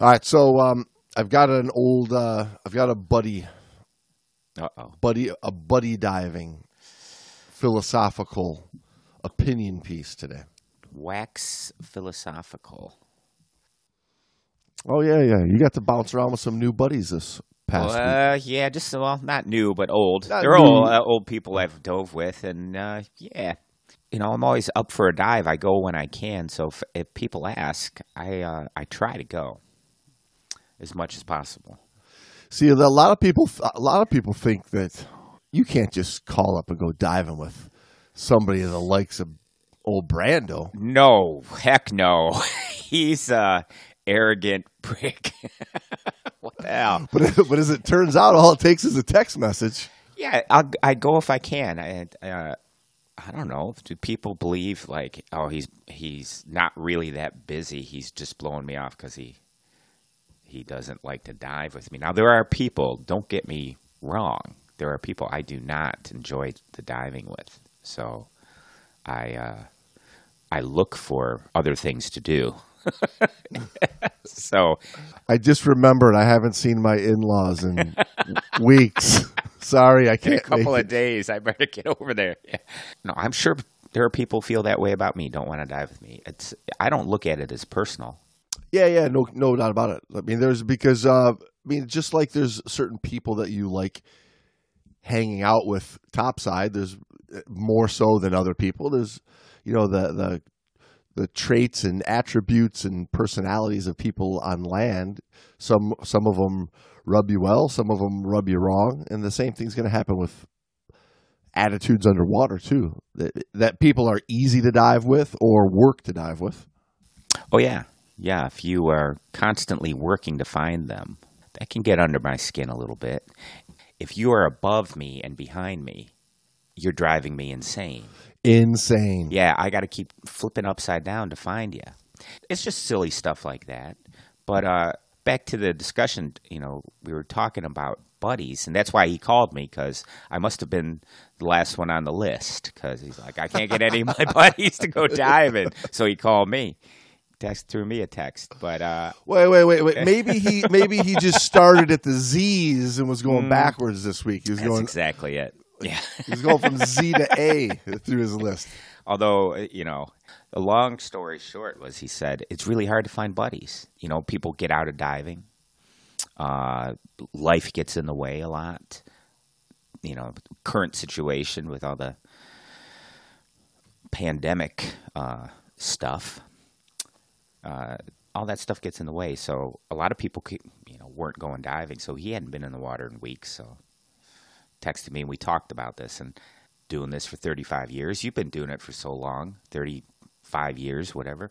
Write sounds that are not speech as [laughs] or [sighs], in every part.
All right, so um, I've got an old, uh, I've got a buddy, Uh oh. buddy, a buddy diving philosophical opinion piece today. Wax philosophical. Oh yeah, yeah. You got to bounce around with some new buddies this past week. uh, yeah, just well, not new, but old. Not They're new. all uh, old people I've dove with, and uh, yeah, you know, I'm always up for a dive. I go when I can. So if, if people ask, I uh, I try to go as much as possible. See, a lot of people, a lot of people think that you can't just call up and go diving with somebody of the likes of old Brando. No, heck no. [laughs] He's a arrogant [laughs] prick. what the hell? But, but as it turns out, all it takes is a text message. Yeah, I'll, I go if I can. I, uh, I don't know. Do people believe like, oh, he's he's not really that busy? He's just blowing me off because he he doesn't like to dive with me. Now there are people. Don't get me wrong. There are people I do not enjoy the diving with. So I uh, I look for other things to do. [laughs] so I just remembered I haven't seen my in-laws in [laughs] weeks. Sorry, I can't. A couple of days, I better get over there. Yeah. No, I'm sure there are people feel that way about me. Don't want to dive with me. It's I don't look at it as personal. Yeah, yeah, no, no doubt about it. I mean, there's because uh, I mean, just like there's certain people that you like hanging out with topside. There's uh, more so than other people. There's, you know, the the the traits and attributes and personalities of people on land. Some some of them rub you well, some of them rub you wrong, and the same thing's going to happen with attitudes underwater too. That that people are easy to dive with or work to dive with. Oh yeah, yeah. If you are constantly working to find them, that can get under my skin a little bit. If you are above me and behind me, you're driving me insane. Insane. Yeah, I got to keep flipping upside down to find you. It's just silly stuff like that. But uh, back to the discussion, you know, we were talking about buddies, and that's why he called me because I must have been the last one on the list because he's like, I can't get any of my [laughs] buddies to go diving, so he called me. Text threw me a text, but uh, Wait, wait, wait, wait. [laughs] Maybe he maybe he just started at the Z's and was going backwards this week. He was Mm. that's going exactly it. Yeah. [laughs] he's going from Z to A [laughs] through his list. Although, uh, you know, the long story short was he said it's really hard to find buddies. You know, people get out of diving. Uh, life gets in the way a lot. You know, current situation with all the pandemic uh, stuff. Uh, all that stuff gets in the way. So a lot of people, you know, weren't going diving. So he hadn't been in the water in weeks. So texted me and we talked about this and doing this for 35 years. You've been doing it for so long, 35 years, whatever.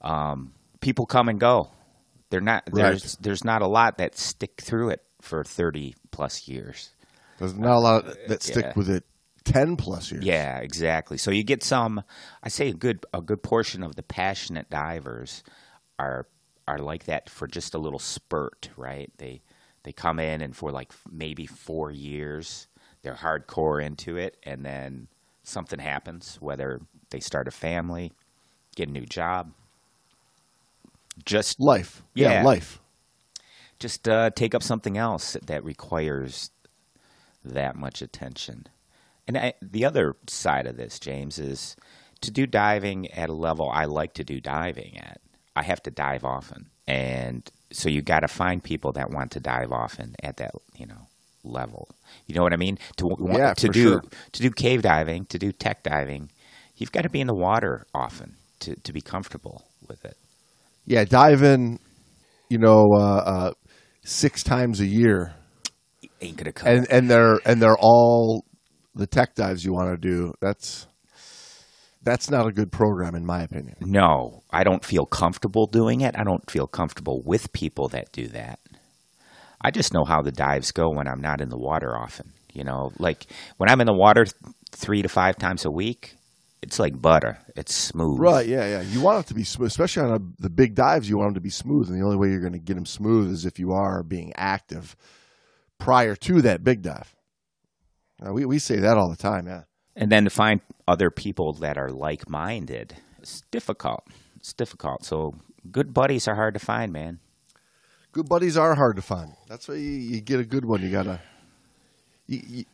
Um, people come and go. They're not there's Right. there's not a lot that stick through it for 30 plus years. There's not a lot that stick yeah. with it ten plus years. Yeah, exactly. So you get some I say a good a good portion of the passionate divers are are like that for just a little spurt, right? They they come in and for like maybe 4 years they're hardcore into it and then something happens whether they start a family, get a new job, just Life. Yeah, Yeah. life. just uh, take up something else that requires that much attention. And I, the other side of this, James, is to do diving at a level I like to do diving at. I have to dive often, and so you got to find people that want to dive often at that you know level. You know what I mean? To want, Yeah, to do sure. to do cave diving, to do tech diving, you've got to be in the water often to to be comfortable with it. Yeah, dive in, you know, uh, uh, six times a year, Ain't gonna come. and and they're and they're all the tech dives you want to do. That's that's not a good program, in my opinion. No, I don't feel comfortable doing it. I don't feel comfortable with people that do that. I just know how the dives go when I'm not in the water often. You know, like when I'm in the water th- three to five times a week, it's like butter. It's smooth. Right? Yeah, yeah. You want it to be smooth, especially on a, the big dives. You want them to be smooth, and the only way you're going to get them smooth is if you are being active prior to that big dive. Uh, we we say that all the time. Yeah. And then to find other people that are like minded, it's difficult. It's difficult. So good buddies are hard to find, man. good buddies are hard to find. That's why you, you get a good one. You gotta you, you,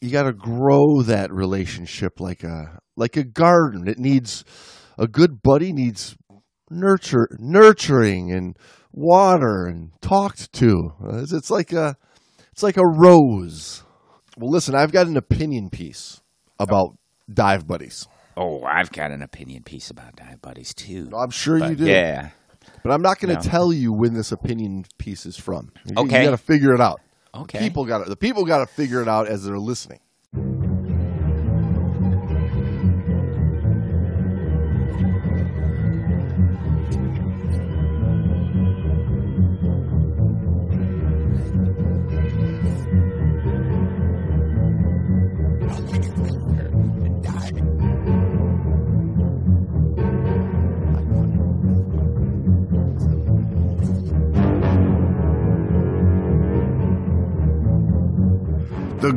you gotta grow that relationship like a like a garden. It needs a good buddy needs nurture nurturing and water and talked to. It's, it's like a it's like a rose. Well, listen, I've got an opinion piece about dive buddies. Oh, I've got an opinion piece about dive buddies too. I'm sure you But, do. Yeah. But I'm not going to No. tell you when this opinion piece is from. You, Okay. you got to figure it out. Okay. People got to the people got to figure it out as they're listening.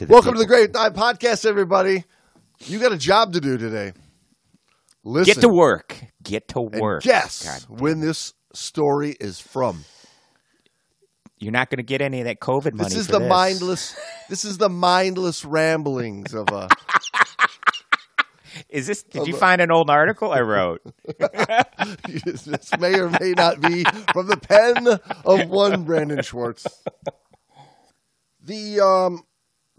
To the Welcome to the. Great Dive Podcast, everybody. You got a job to do today. Listen, Get to work. Get to work. guess God, when this story is from. you're not going to get any of that COVID money. This is for the this. mindless. This is the mindless ramblings of a. [laughs] Is this? Did you find an old article I wrote? [laughs] this may or may not be from the pen of one Brandon Schwartz. The um,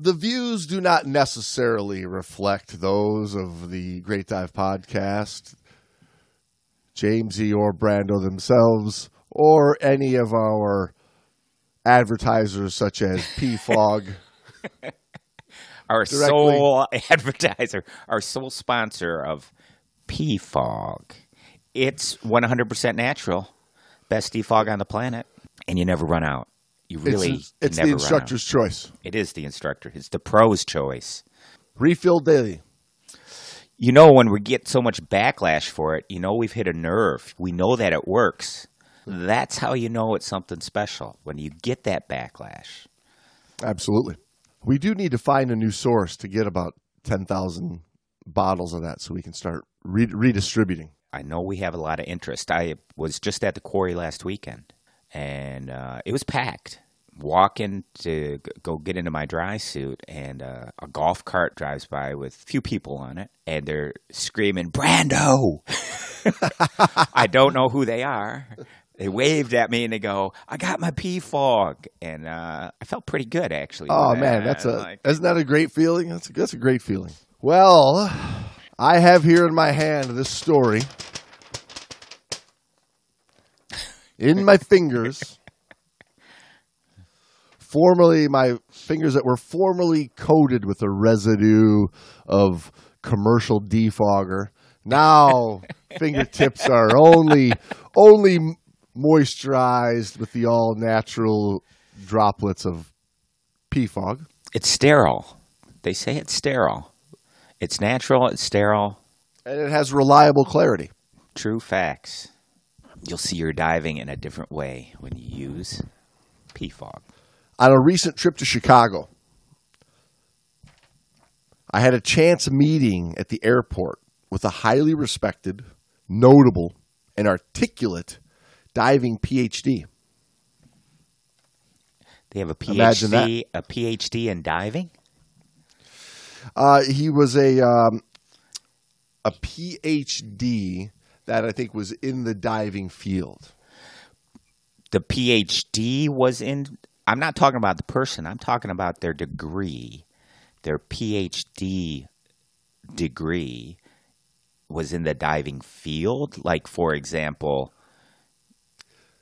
the views do not necessarily reflect those of the Great Dive podcast, Jamesy or Brando themselves, or any of our advertisers such as PFog. [laughs] Our Directly. sole advertiser, our sole sponsor of PFog. It's 100% natural, best defog on the planet, and you never run out. You really it's it's the instructor's choice. It is the instructor. It's the pro's choice. Refill daily. You know, when we get so much backlash for it, you know we've hit a nerve. We know that it works. That's how you know it's something special when you get that backlash. Absolutely. We do need to find a new source to get about 10,000 bottles of that so we can start re- redistributing. I know we have a lot of interest. I was just at the quarry last weekend, and uh, it was packed. Walking to g- go get into my dry suit, and uh, a golf cart drives by with a few people on it, and they're screaming, Brando! [laughs] I don't know who they are. They waved at me and they go, I got my pea fog. And uh, I felt pretty good, actually. Oh man, that's a Like, isn't that a great feeling? That's a, that's a great feeling. Well, I have here in my hand this story in my fingers. Formerly, my fingers that were formerly coated with a residue of commercial defogger. Now, [laughs] fingertips are only only moisturized with the all natural droplets of PFOG. it's sterile. They say it's sterile. It's natural, it's sterile. And it has reliable clarity. True facts. You'll see you're diving in a different way when you use PFOG. On a recent trip to Chicago, I had a chance meeting at the airport with a highly respected, notable, and articulate diving PhD. They have a PhD, a PhD in diving. Uh, he was a um, a PhD that I think was in the diving field. The PhD was in. I'm not talking about the person. I'm talking about their degree. Their PhD degree was in the diving field. Like, for example,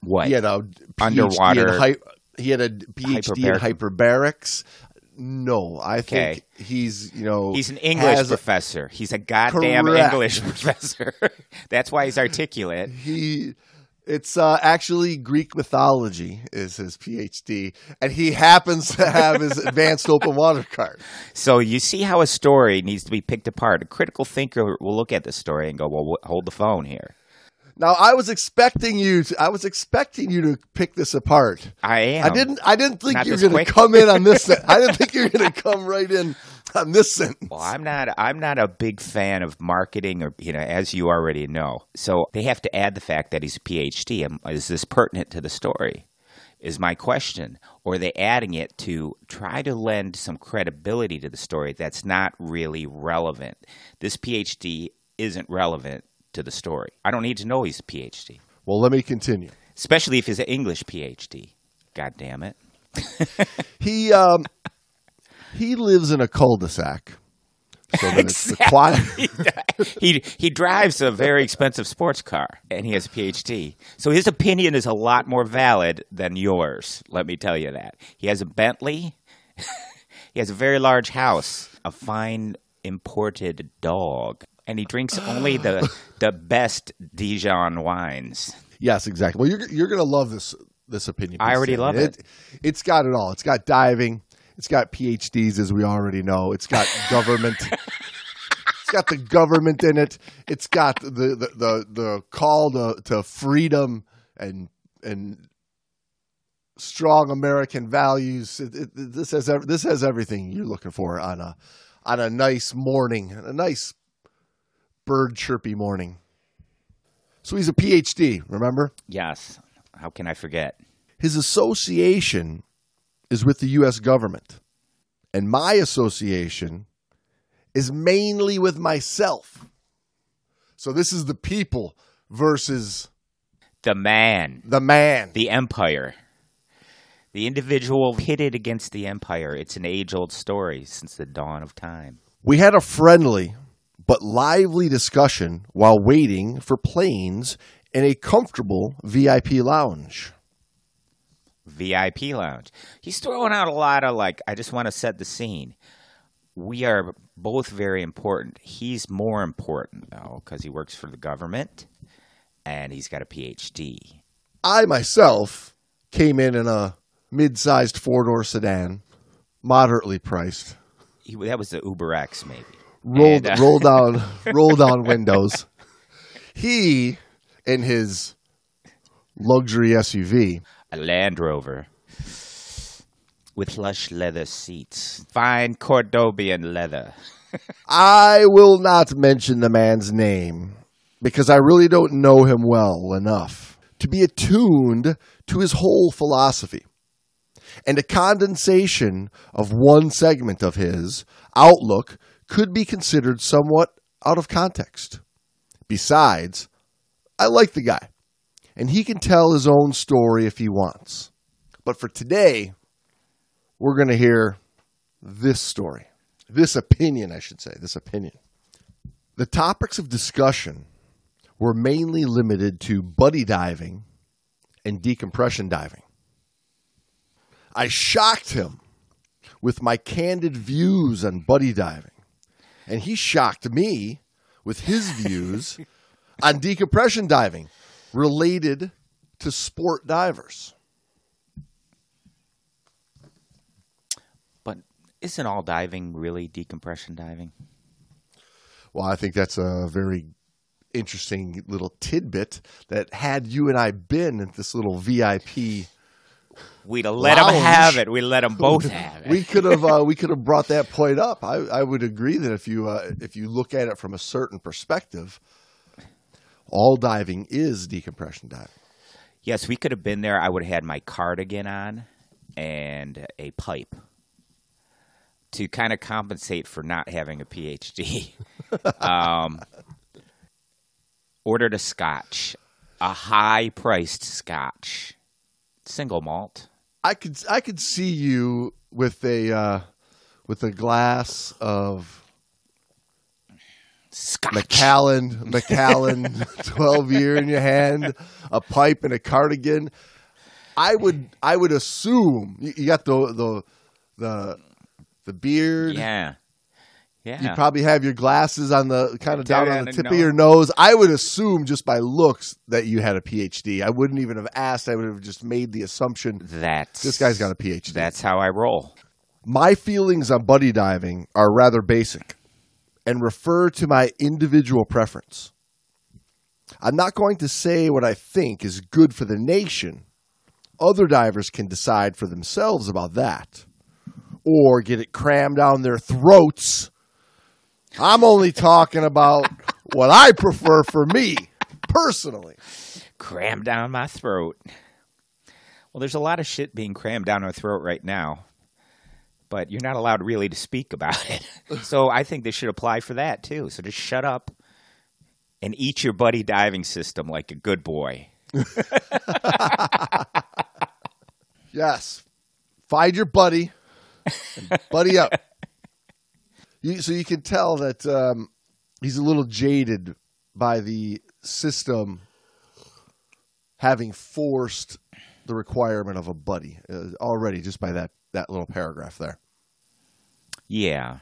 what? He had a PhD Underwater In hy- he had a PhD in hyperbaric- hyperbarics. No, I think he's you know He's an English has a- professor. He's a goddamn Correct. English [laughs] professor. That's why he's articulate. he it's uh, actually Greek mythology is his PhD, and he happens to have his [laughs] advanced open water card. So you see how a story needs to be picked apart. A critical thinker will look at the story and go, "Well, hold the phone here." Now, I was expecting you to. I was expecting you to pick this apart. I am. I didn't. I didn't think you were going to come in on this. [laughs] I didn't think you were going to come right in on this sentence. Well, I'm not. I'm not a big fan of marketing, or you know, as you already know. So they have to add the fact that he's a PhD. Um, is this pertinent to the story? Is my question, or are they adding it to try to lend some credibility to the story that's not really relevant? This PhD isn't relevant to the story. I don't need to know he's a PhD, Well, let me continue. especially if he's an English PhD. God damn it! [laughs] He um, he lives in a cul-de-sac, so that it's the Exactly. quiet. [laughs] he he drives a very expensive sports car and he has a PhD. So his opinion is a lot more valid than yours. Let me tell you that. He has a Bentley. [laughs] he has a very large house, a fine imported dog, and he drinks only the [sighs] the best Dijon wines. Yes, exactly. Well, you're you're going to love this this opinion. I already love it. It's got it all. It's got diving. It's got PhDs, as we already know. It's got [laughs] government. it's got the government in it. It's got the the the, the call to, to freedom and and strong American values. It, it, this has this has everything you're looking for on a on a nice morning, a nice bird chirpy morning. So he's a PhD. Remember. Yes. How can I forget? His association is with the U.S. government, and my association is mainly with myself. So this is the people versus The man, the man. the empire. The individual pitted against the empire. It's an age old story since the dawn of time. We had a friendly but lively discussion while waiting for planes in a comfortable VIP lounge. VIP lounge. He's throwing out a lot of like, I just want to set the scene. We are both very important. He's more important though because he works for the government and he's got a PhD. I myself came in in a mid-sized four-door sedan, moderately priced. He, that was the Uber X maybe. Rolled And, uh, roll down [laughs] roll down windows. He in his luxury SUV. A Land Rover with lush leather seats, fine Cordobian leather. [laughs] I will not mention the man's name because I really don't know him well enough to be attuned to his whole philosophy. And a condensation of one segment of his outlook could be considered somewhat out of context. Besides, I like the guy, and he can tell his own story if he wants. But for today, we're going to hear this story, this opinion, I should say, this opinion. The topics of discussion were mainly limited to buddy diving and decompression diving. I shocked him with my candid views on buddy diving, and he shocked me with his [laughs] views on decompression diving related to sport divers. But isn't all diving really decompression diving? Well, I think that's a very interesting little tidbit that had you and I been at this little VIP, We'd have let Lounge. have it. [laughs] We let them both have it. we could have uh, we could have brought that point up. I, I would agree that if you uh, if you look at it from a certain perspective, all diving is decompression diving. Yes, we could have been there. I would have had my cardigan on and a pipe to kind of compensate for not having a PhD. [laughs] um, ordered a scotch, a high priced scotch, single malt. I could I could see you with a uh, with a glass of Scotch. Macallan Macallan [laughs] twelve year in your hand, a pipe and a cardigan. I would I would assume you, you got the the the the beard. Yeah. Yeah. You probably have your glasses on the kind of down Down on the the tip of your nose. I would assume just by looks that you had a PhD. I wouldn't even have asked. I would have just made the assumption that this guy's got a PhD. That's how I roll. My feelings on buddy diving are rather basic and refer to my individual preference. I'm not going to say what I think is good for the nation. Other divers can decide for themselves about that or get it crammed down their throats. I'm only talking about what I prefer for me personally. Cram down my throat. Well, there's a lot of shit being crammed down our throat right now, but you're not allowed really to speak about it. [laughs] so I think they should apply for that too. So just shut up and eat your buddy diving system like a good boy. [laughs] Yes. Find your buddy. buddy up. [laughs] You, so you can tell that um, he's a little jaded by the system having forced the requirement of a buddy uh, already just by that, that little paragraph there. Yeah.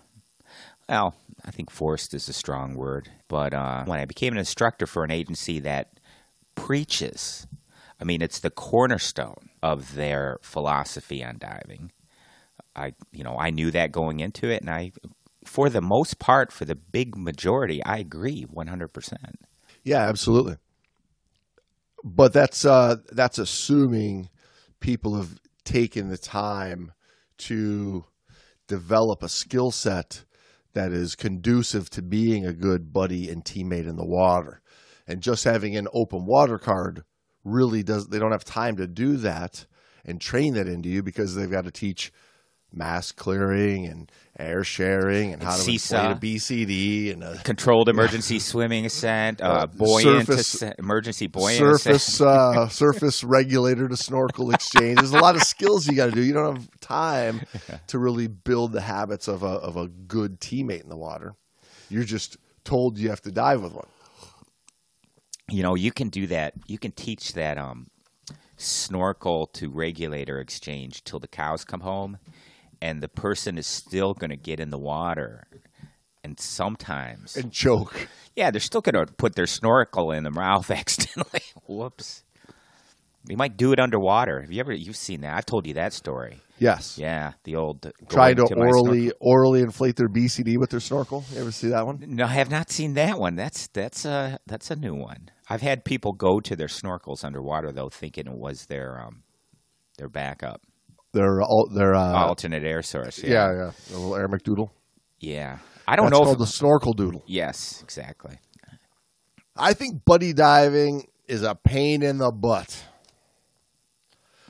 Well, I think forced is a strong word. But uh, when I became an instructor for an agency that preaches, I mean, it's the cornerstone of their philosophy on diving. I, you know, I knew that going into it, and I, for the most part, for the big majority, I agree 100%. Yeah, absolutely. But that's uh, that's assuming people have taken the time to develop a skill set that is conducive to being a good buddy and teammate in the water. And just having an open water card really does they don't have time to do that and train that into you because they've got to teach mass clearing and air sharing and how to inflate a BCD and a Controlled [laughs] emergency swimming ascent, uh, Uh, buoyant surface- ascent, emergency buoyant surface uh, [laughs] surface regulator to snorkel exchange. There's a lot of skills you got to do. You don't have time to really build the habits of a of a good teammate in the water. You're just told you have to dive with one. you know you can do that you can teach that um snorkel to regulator exchange till the cows come home and the person is still going to get in the water and sometimes and choke. yeah they're still going to put their snorkel in their mouth [laughs] accidentally whoops they might do it underwater have you ever you've seen that i've told you that story Yes. yeah the old Trying to snorkel- orally orally inflate their BCD with their snorkel. You ever see that one? No, I have not seen that one. That's that's a that's a new one. I've had people go to their snorkels underwater though, thinking it was their um their backup Their all their uh, alternate air source. yeah, Yeah, yeah, the little air McDoodle. yeah. I don't That's know. called If, the snorkel doodle. yes, exactly. I think buddy diving is a pain in the butt.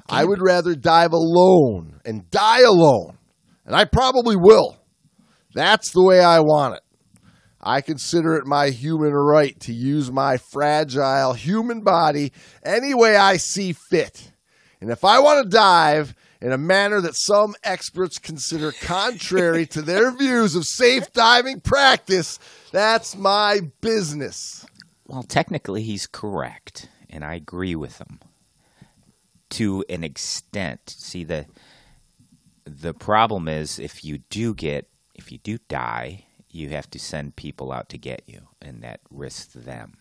I would rather dive alone and die alone. And I probably will. That's the way I want it. I consider it my human right to use my fragile human body any way I see fit. And if I want to dive in a manner that some experts consider contrary to their views of safe diving practice, that's my business. Well, technically, he's correct, and I agree with him to an extent. See the the problem is if you do get if you do die, you have to send people out to get you, and that risks them.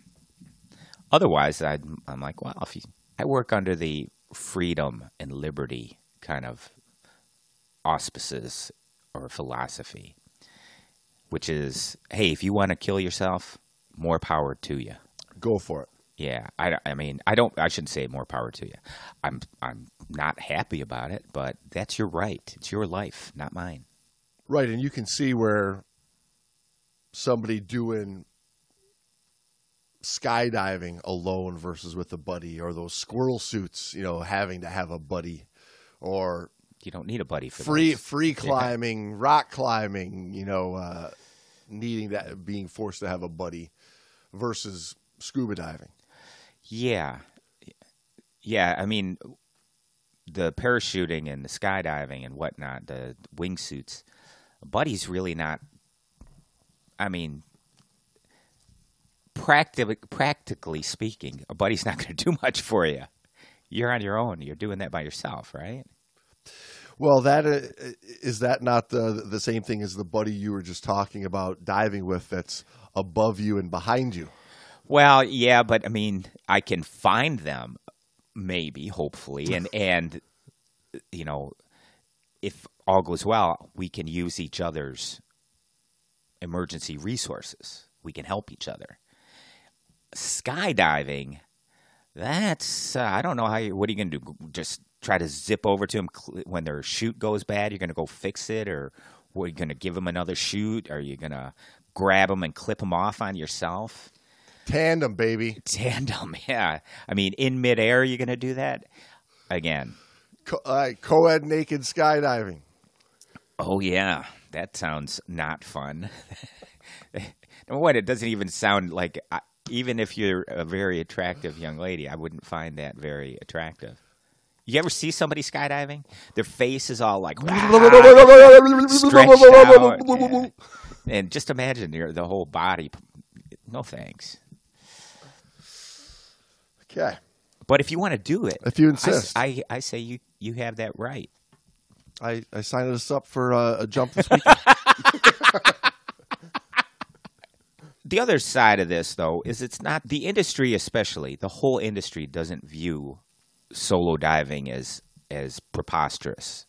Otherwise, I'd, I'm like, well, if you, I work under the freedom and liberty kind of auspices or philosophy, which is, hey, if you want to kill yourself, more power to you. Go for it. Yeah, I, I mean, I don't. I shouldn't say more power to you. I'm I'm not happy about it, but that's your right. It's your life, not mine. Right, and you can see where somebody doing skydiving alone versus with a buddy, or those squirrel suits, you know, having to have a buddy, or You don't need a buddy for free those. free climbing, rock climbing, you know, uh, needing that, being forced to have a buddy, versus scuba diving. Yeah, yeah. I mean, the parachuting and the skydiving and whatnot, the wingsuits. A buddy's really not. I mean, practically, practically speaking, a buddy's not going to do [laughs] much for you. You're on your own. You're doing that by yourself, right? Well, that uh, is that not the the same thing as the buddy you were just talking about diving with that's above you and behind you. Well, yeah, but I mean, I can find them, maybe, hopefully, [laughs] and and you know, if all goes well, we can use each other's emergency resources. We can help each other. Skydiving, that's uh, I don't know how you. What are you going to do? Just try to zip over to them when their chute goes bad? You're going to go fix it, or are you going to give them another chute? Are you going to grab them and clip them off on yourself? Tandem, baby. [laughs] Tandem, yeah. I mean, in midair, you're going to do that again. Co- uh, co-ed naked skydiving. Oh yeah, that sounds not fun. [laughs] Number one, it doesn't even sound like. Even if you're a very attractive young lady, I wouldn't find that very attractive. You ever see somebody skydiving? Their face is all like [laughs] stretched out, and, and just imagine your the whole body. No thanks. Okay. But if you want to do it, if you insist, I, I, I say you you have that right. I, I signed us up for uh, a jump this weekend. [laughs] the other side of this, though, is it's not the industry, especially the whole industry, doesn't view solo diving as as preposterous.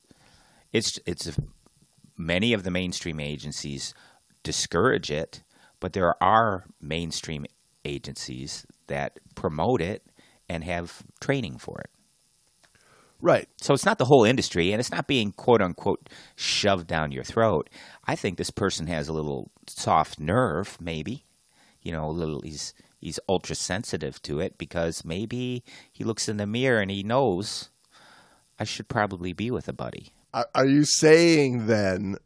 It's it's many of the mainstream agencies discourage it, but there are mainstream agencies that promote it and have training for it. Right. So it's not the whole industry, and it's not being quote unquote shoved down your throat. I think this person has a little soft nerve, maybe. You know, a little. He's he's ultra sensitive to it because maybe he looks in the mirror and he knows I should probably be with a buddy. Are you saying then,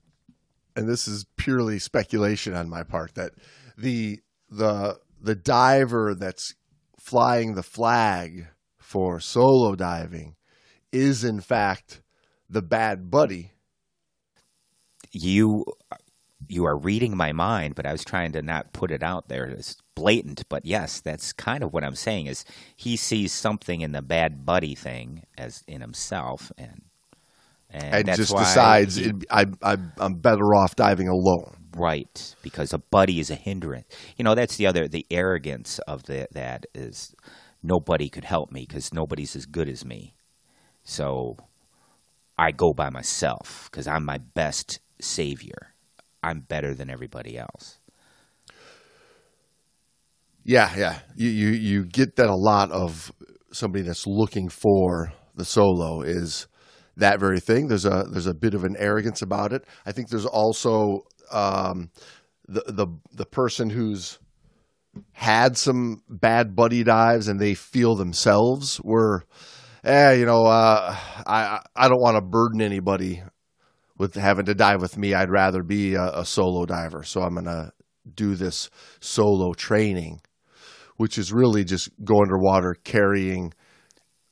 and this is purely speculation on my part, that the the the diver that's flying the flag for solo diving is in fact the bad buddy. You you are reading my mind, but I was trying to not put it out there as blatant. But yes, that's kind of what I'm saying is he sees something in the bad buddy thing as in himself, and and, and just decides he, I, I, I'm better off diving alone. Right, because a buddy is a hindrance. You know, that's the other the arrogance of the, that is nobody could help me because nobody's as good as me. So I go by myself because I'm my best savior. I'm better than everybody else. Yeah, yeah. You, you you get that a lot of somebody that's looking for the solo is that very thing. There's a there's a bit of an arrogance about it. I think there's also um, the the the person who's had some bad buddy dives and they feel themselves were eh, you know, uh, I I don't want to burden anybody with having to dive with me. I'd rather be a, a solo diver, so I'm gonna do this solo training, which is really just go underwater carrying.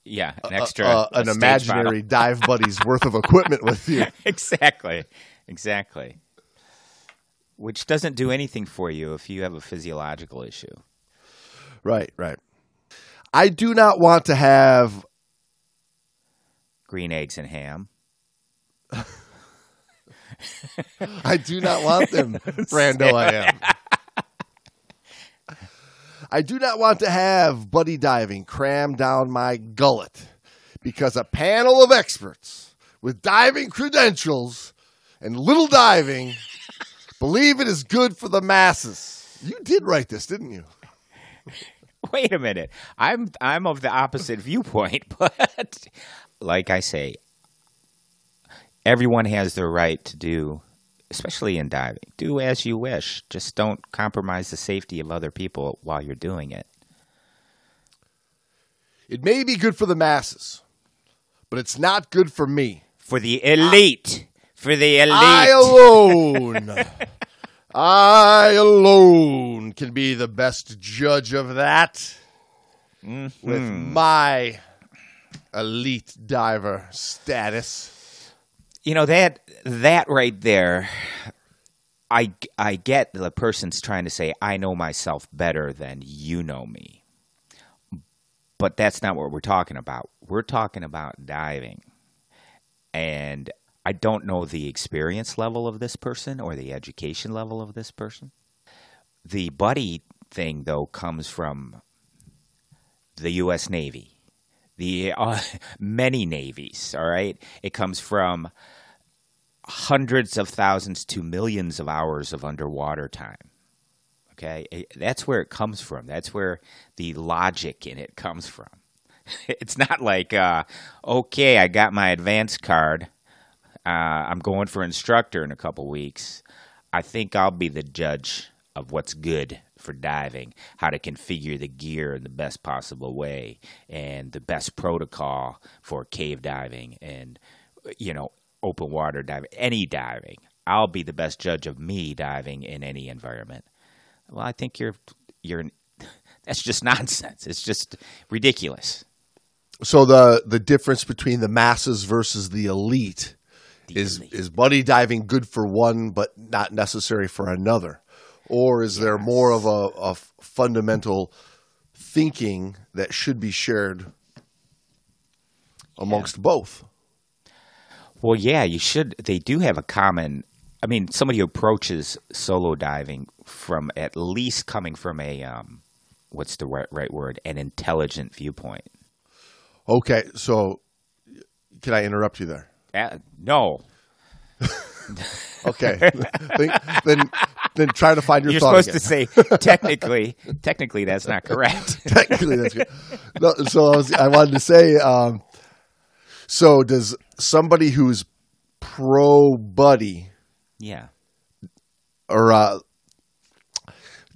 Yeah, an extra, a, a, an imaginary dive buddy's [laughs] worth of equipment with you. [laughs] exactly, exactly. Which doesn't do anything for you if you have a physiological issue. Right, right. I do not want to have green eggs and ham. [laughs] I do not want them, [laughs] Brando. I am. I do not want to have buddy diving crammed down my gullet because a panel of experts with diving credentials and little diving believe it is good for the masses. You did write this, didn't you? Wait a minute. I'm I'm of the opposite viewpoint, [laughs] but like I say, everyone has the right to do, especially in diving, do as you wish. Just don't compromise the safety of other people while you're doing it. It may be good for the masses, but it's not good for me. For the elite. I, for the elite. I alone. I alone can be the best judge of that. Mm-hmm. With my elite diver status. You know that that right there. I I get the person's trying to say I know myself better than you know me. But that's not what we're talking about. We're talking about diving. and I don't know the experience level of this person or the education level of this person. The buddy thing, though, comes from the U.S. Navy, the uh, [laughs] many navies. All right, it comes from hundreds of thousands to millions of hours of underwater time. Okay, that's where it comes from. That's where the logic in it comes from. [laughs] It's not like, uh, okay, I got my advanced card. Uh, I'm going for instructor in a couple weeks. I think I'll be the judge of what's good for diving, how to configure the gear in the best possible way, and the best protocol for cave diving and, you know, open water diving, any diving. I'll be the best judge of me diving in any environment. Well, I think you're you're [laughs] that's just [laughs] nonsense. It's just ridiculous. So the the difference between the masses versus the elite the is elite. is buddy diving good for one but not necessary for another, or is yes. there more of a, a fundamental thinking that should be shared amongst yeah. both? Well, yeah, you should. They do have a common. I mean, somebody who approaches solo diving from at least coming from a um, what's the right, right word? An intelligent viewpoint. Okay, so can I interrupt you there? Uh, no. [laughs] okay, then, then, then try to find your. You're supposed again. to say technically, technically that's not correct. [laughs] technically, that's good. No, so I, was, I wanted to say. Um, so does somebody who's pro buddy, yeah, or uh,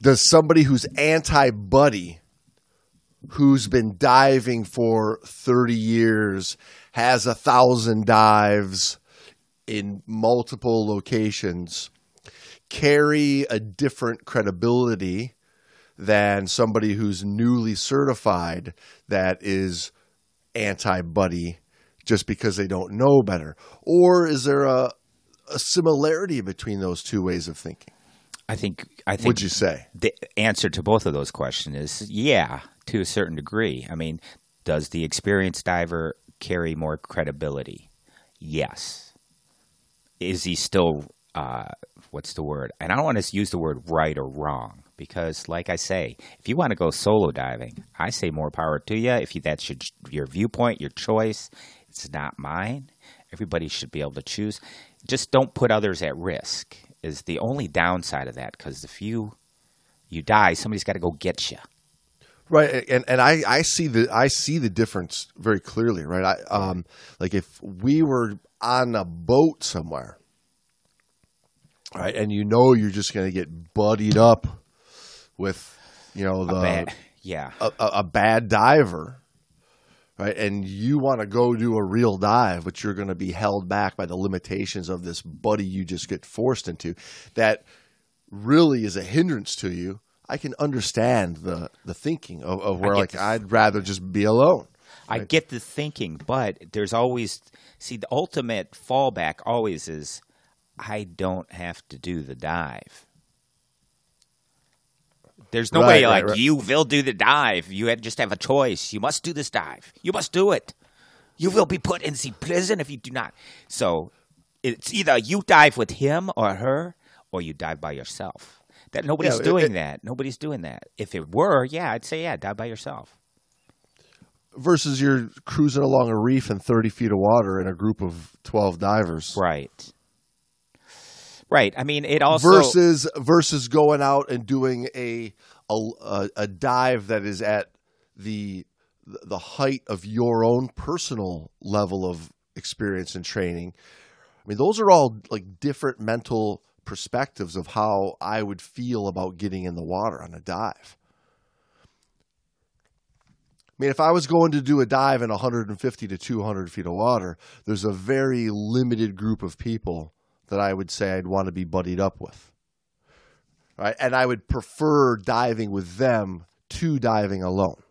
does somebody who's anti buddy, who's been diving for thirty years, has a thousand dives in multiple locations, carry a different credibility than somebody who's newly certified that is anti buddy just because they don't know better? Or is there a, a similarity between those two ways of thinking? I think I think would you say the answer to both of those questions is yeah, to a certain degree. I mean, does the experienced diver carry more credibility? Yes. Is he still uh, what's the word? And I don't want to use the word right or wrong because, like I say, if you want to go solo diving, I say more power to you. If you, that's your, your viewpoint, your choice, it's not mine. Everybody should be able to choose. Just don't put others at risk. Is the only downside of that because if you you die, somebody's got to go get you. Right, and and I, I see the I see the difference very clearly. Right, I um like if we were on a boat somewhere, right, and you know you're just going to get buddied up with you know the a bad, yeah a, a, bad diver right? And you want to go do a real dive, but you're going to be held back by the limitations of this buddy you just get forced into that really is a hindrance to you. I can understand the the thinking of, of where like the, I'd rather just be alone. Right? I get the thinking, but there's always see the ultimate fallback always is I don't have to do the dive. There's no right, way like right. you will do the dive. You just have a choice. You must do this dive. You must do it. You will be put in the prison if you do not. So it's either you dive with him or her, or you dive by yourself. That nobody's yeah, doing it, that. Nobody's doing that. If it were, yeah, I'd say yeah, dive by yourself. Versus you're cruising along a reef in 30 feet of water in a group of 12 divers. Right. Right. I mean, it also versus versus going out and doing a a, a dive that is at the the height of your own personal level of experience and training. I mean, those are all like different mental perspectives of how I would feel about getting in the water on a dive. I mean, if I was going to do a dive in 150 to 200 feet of water, there's a very limited group of people that I would say I'd want to be buddied up with. Right? And I would prefer diving with them to diving alone.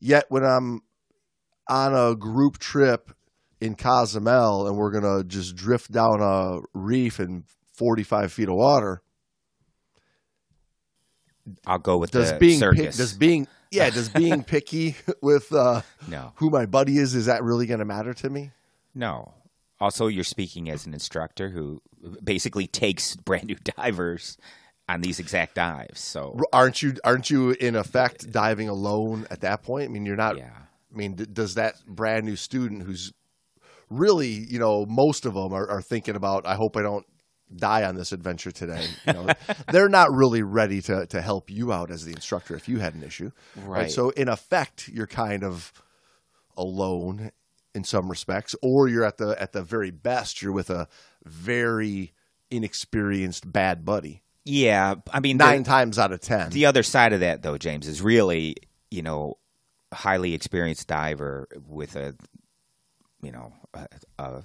Yet when I'm on a group trip in Cozumel and we're going to just drift down a reef in 45 feet of water, I'll go with does being circus. does being yeah does being [laughs] picky with uh, no. who my buddy is is that really going to matter to me? No. Also, you're speaking as an instructor who basically takes brand new divers on these exact dives. So, aren't you aren't you in effect diving alone at that point? I mean, you're not. yeah. I mean, does that brand new student who's really, you know, most of them are, are thinking about, I hope I don't die on this adventure today. You know, [laughs] they're not really ready to, to help you out as the instructor if you had an issue. Right. So, in effect, you're kind of alone in some respects, or you're at the at the very best, you're with a very inexperienced bad buddy. Yeah. I mean, the- Nine times out of ten. The other side of that, though, James, is really, you know, highly experienced diver with a, you know, a, a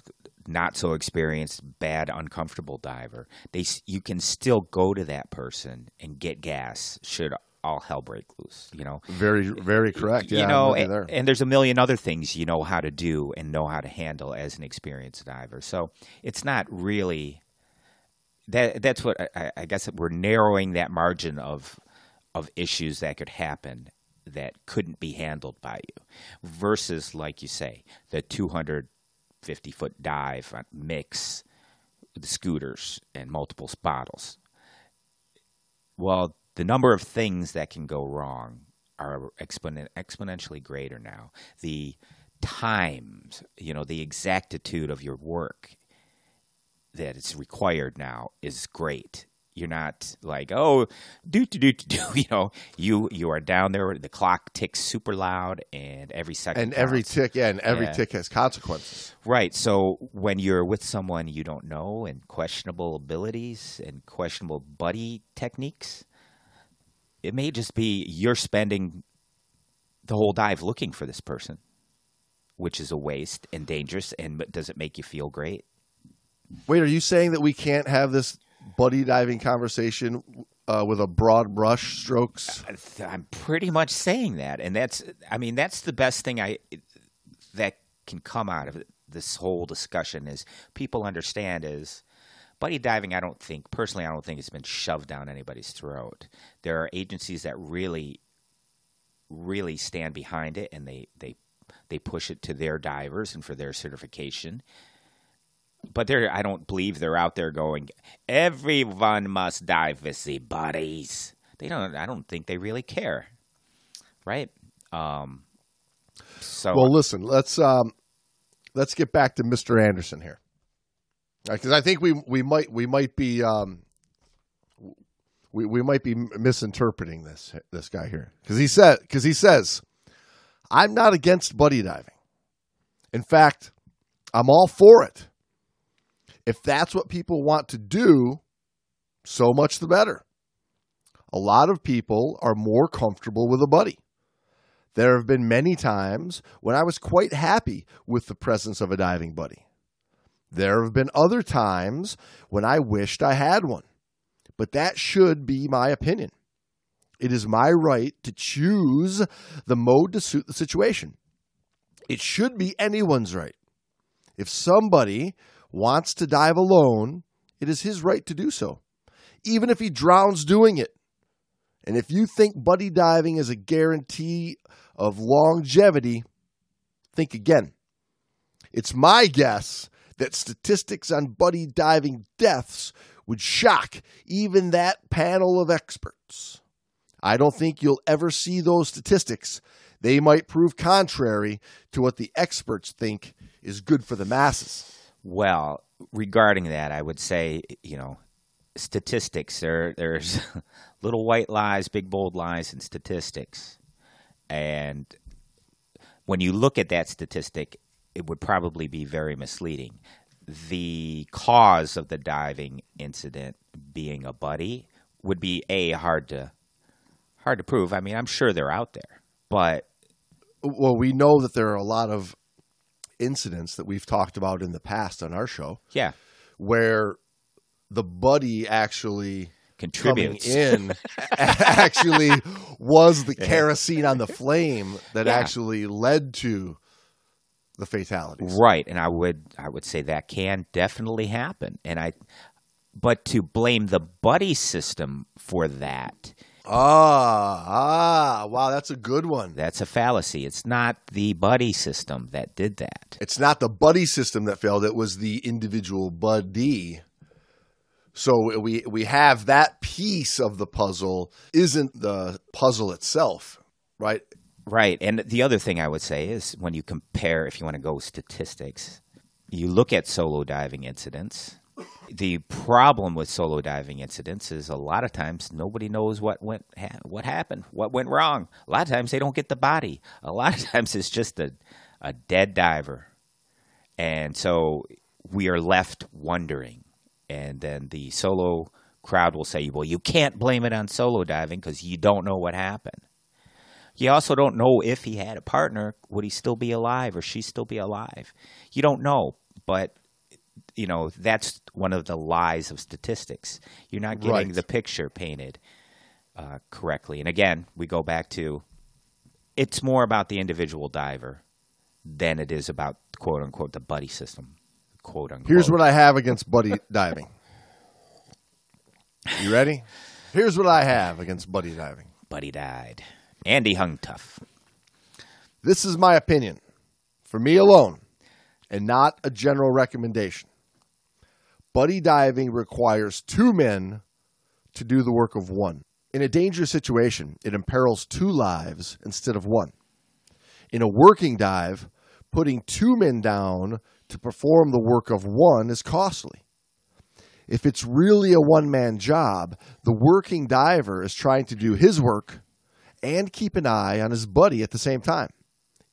not so experienced, bad, uncomfortable diver. They, you can still go to that person and get gas should all hell break loose. You know, very, very correct. Yeah, you know, and, there. and there's a million other things you know how to do and know how to handle as an experienced diver. So it's not really that. That's what I, I guess we're narrowing that margin of of issues that could happen that couldn't be handled by you, versus like you say, the 250 foot dive on mix, the scooters and multiple bottles. Well, the number of things that can go wrong are exponent, exponentially greater now. The times, you know, the exactitude of your work that is required now is great. You're not like, oh, do do do do. [laughs] You know, you you are down there. The clock ticks super loud, and every second and every tick, yeah, and every Yeah. tick has consequences. Right. So when you're with someone you don't know and questionable abilities and questionable buddy techniques, it may just be you're spending the whole dive looking for this person, which is a waste and dangerous. And does it make you feel great? Wait, are you saying that we can't have this buddy diving conversation uh, with a broad brush strokes? I'm pretty much saying that, and that's I mean that's the best thing I that can come out of this whole discussion is people understand is buddy diving. I don't think personally, I don't think it's been shoved down anybody's throat. There are agencies that really, really stand behind it, and they they they push it to their divers and for their certification. But they're, I don't believe they're out there going, everyone must dive with the buddies. They don't, I don't think they really care. Right? Um, so, Well, listen, let's um, let's get back to Mr. Anderson here, because I think we we might we might be um, we we might be misinterpreting this this guy here because he said because he says I'm not against buddy diving. In fact, I'm all for it. If that's what people want to do, so much the better. A lot of people are more comfortable with a buddy. There have been many times when I was quite happy with the presence of a diving buddy. There have been other times when I wished I had one. But that should be my opinion. It is my right to choose the mode to suit the situation. It should be anyone's right. If somebody wants to dive alone, it is his right to do so, even if he drowns doing it. And if you think buddy diving is a guarantee of longevity, think again. It's my guess that statistics on buddy diving deaths would shock even that panel of experts. I don't think you'll ever see those statistics. They might prove contrary to what the experts think is good for the masses. Well, regarding that, I would say, you know, statistics, there, there's [laughs] little white lies, big bold lies in statistics. And when you look at that statistic, it would probably be very misleading. The cause of the diving incident being a buddy would be a hard to hard to prove. I mean, I'm sure they're out there, but Well, we know that there are a lot of incidents that we've talked about in the past on our show yeah, where the buddy actually contributes. in [laughs] actually was the kerosene on the flame that Yeah. actually led to the fatalities. Right, and I would I would say that can definitely happen. And I but to blame the buddy system for that Ah, ah, wow, that's a good one. That's a fallacy. It's not the buddy system that did that. It's not the buddy system that failed, it was the individual buddy. So we we have that piece of the puzzle isn't the puzzle itself, right? Right. And the other thing I would say is when you compare, if you want to go statistics, you look at solo diving incidents. The problem with solo diving incidents is a lot of times nobody knows what went ha- what happened, what went wrong. A lot of times they don't get the body. A lot of [laughs] times it's just a a dead diver. And so we are left wondering. And then the solo crowd will say, "Well, you can't blame it on solo diving because you don't know what happened." You also don't know if he had a partner, would he still be alive or she still be alive? You don't know, but you know that's one of the lies of statistics. You're not getting Right. the picture painted uh, correctly. And again, we go back to it's more about the individual diver than it is about quote unquote the buddy system. Quote unquote. Here's what I have against buddy [laughs] diving. You ready? Here's what I have against buddy diving. buddy died. Andy hung tough. This is my opinion for me alone and not a general recommendation. Buddy diving requires two men to do the work of one. In a dangerous situation, it imperils two lives instead of one. In a working dive, putting two men down to perform the work of one is costly. If it's really a one man job, the working diver is trying to do his work and keep an eye on his buddy at the same time.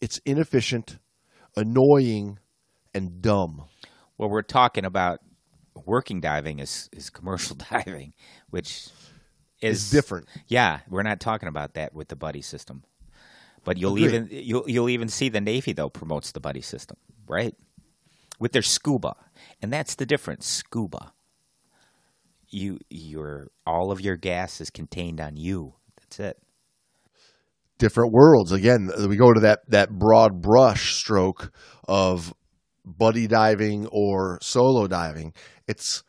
It's inefficient, annoying, and dumb. Well, we're talking about working diving is, is commercial [laughs] diving, which is It's different. Yeah, we're not talking about that with the buddy system. But you'll Agreed. even you'll you'll even see the Navy though promotes the buddy system, right? With their scuba, and that's the difference. Scuba, you your all of your gas is contained on you. That's it. Different worlds. Again, we go to that, that broad brush stroke of buddy diving or solo diving. It's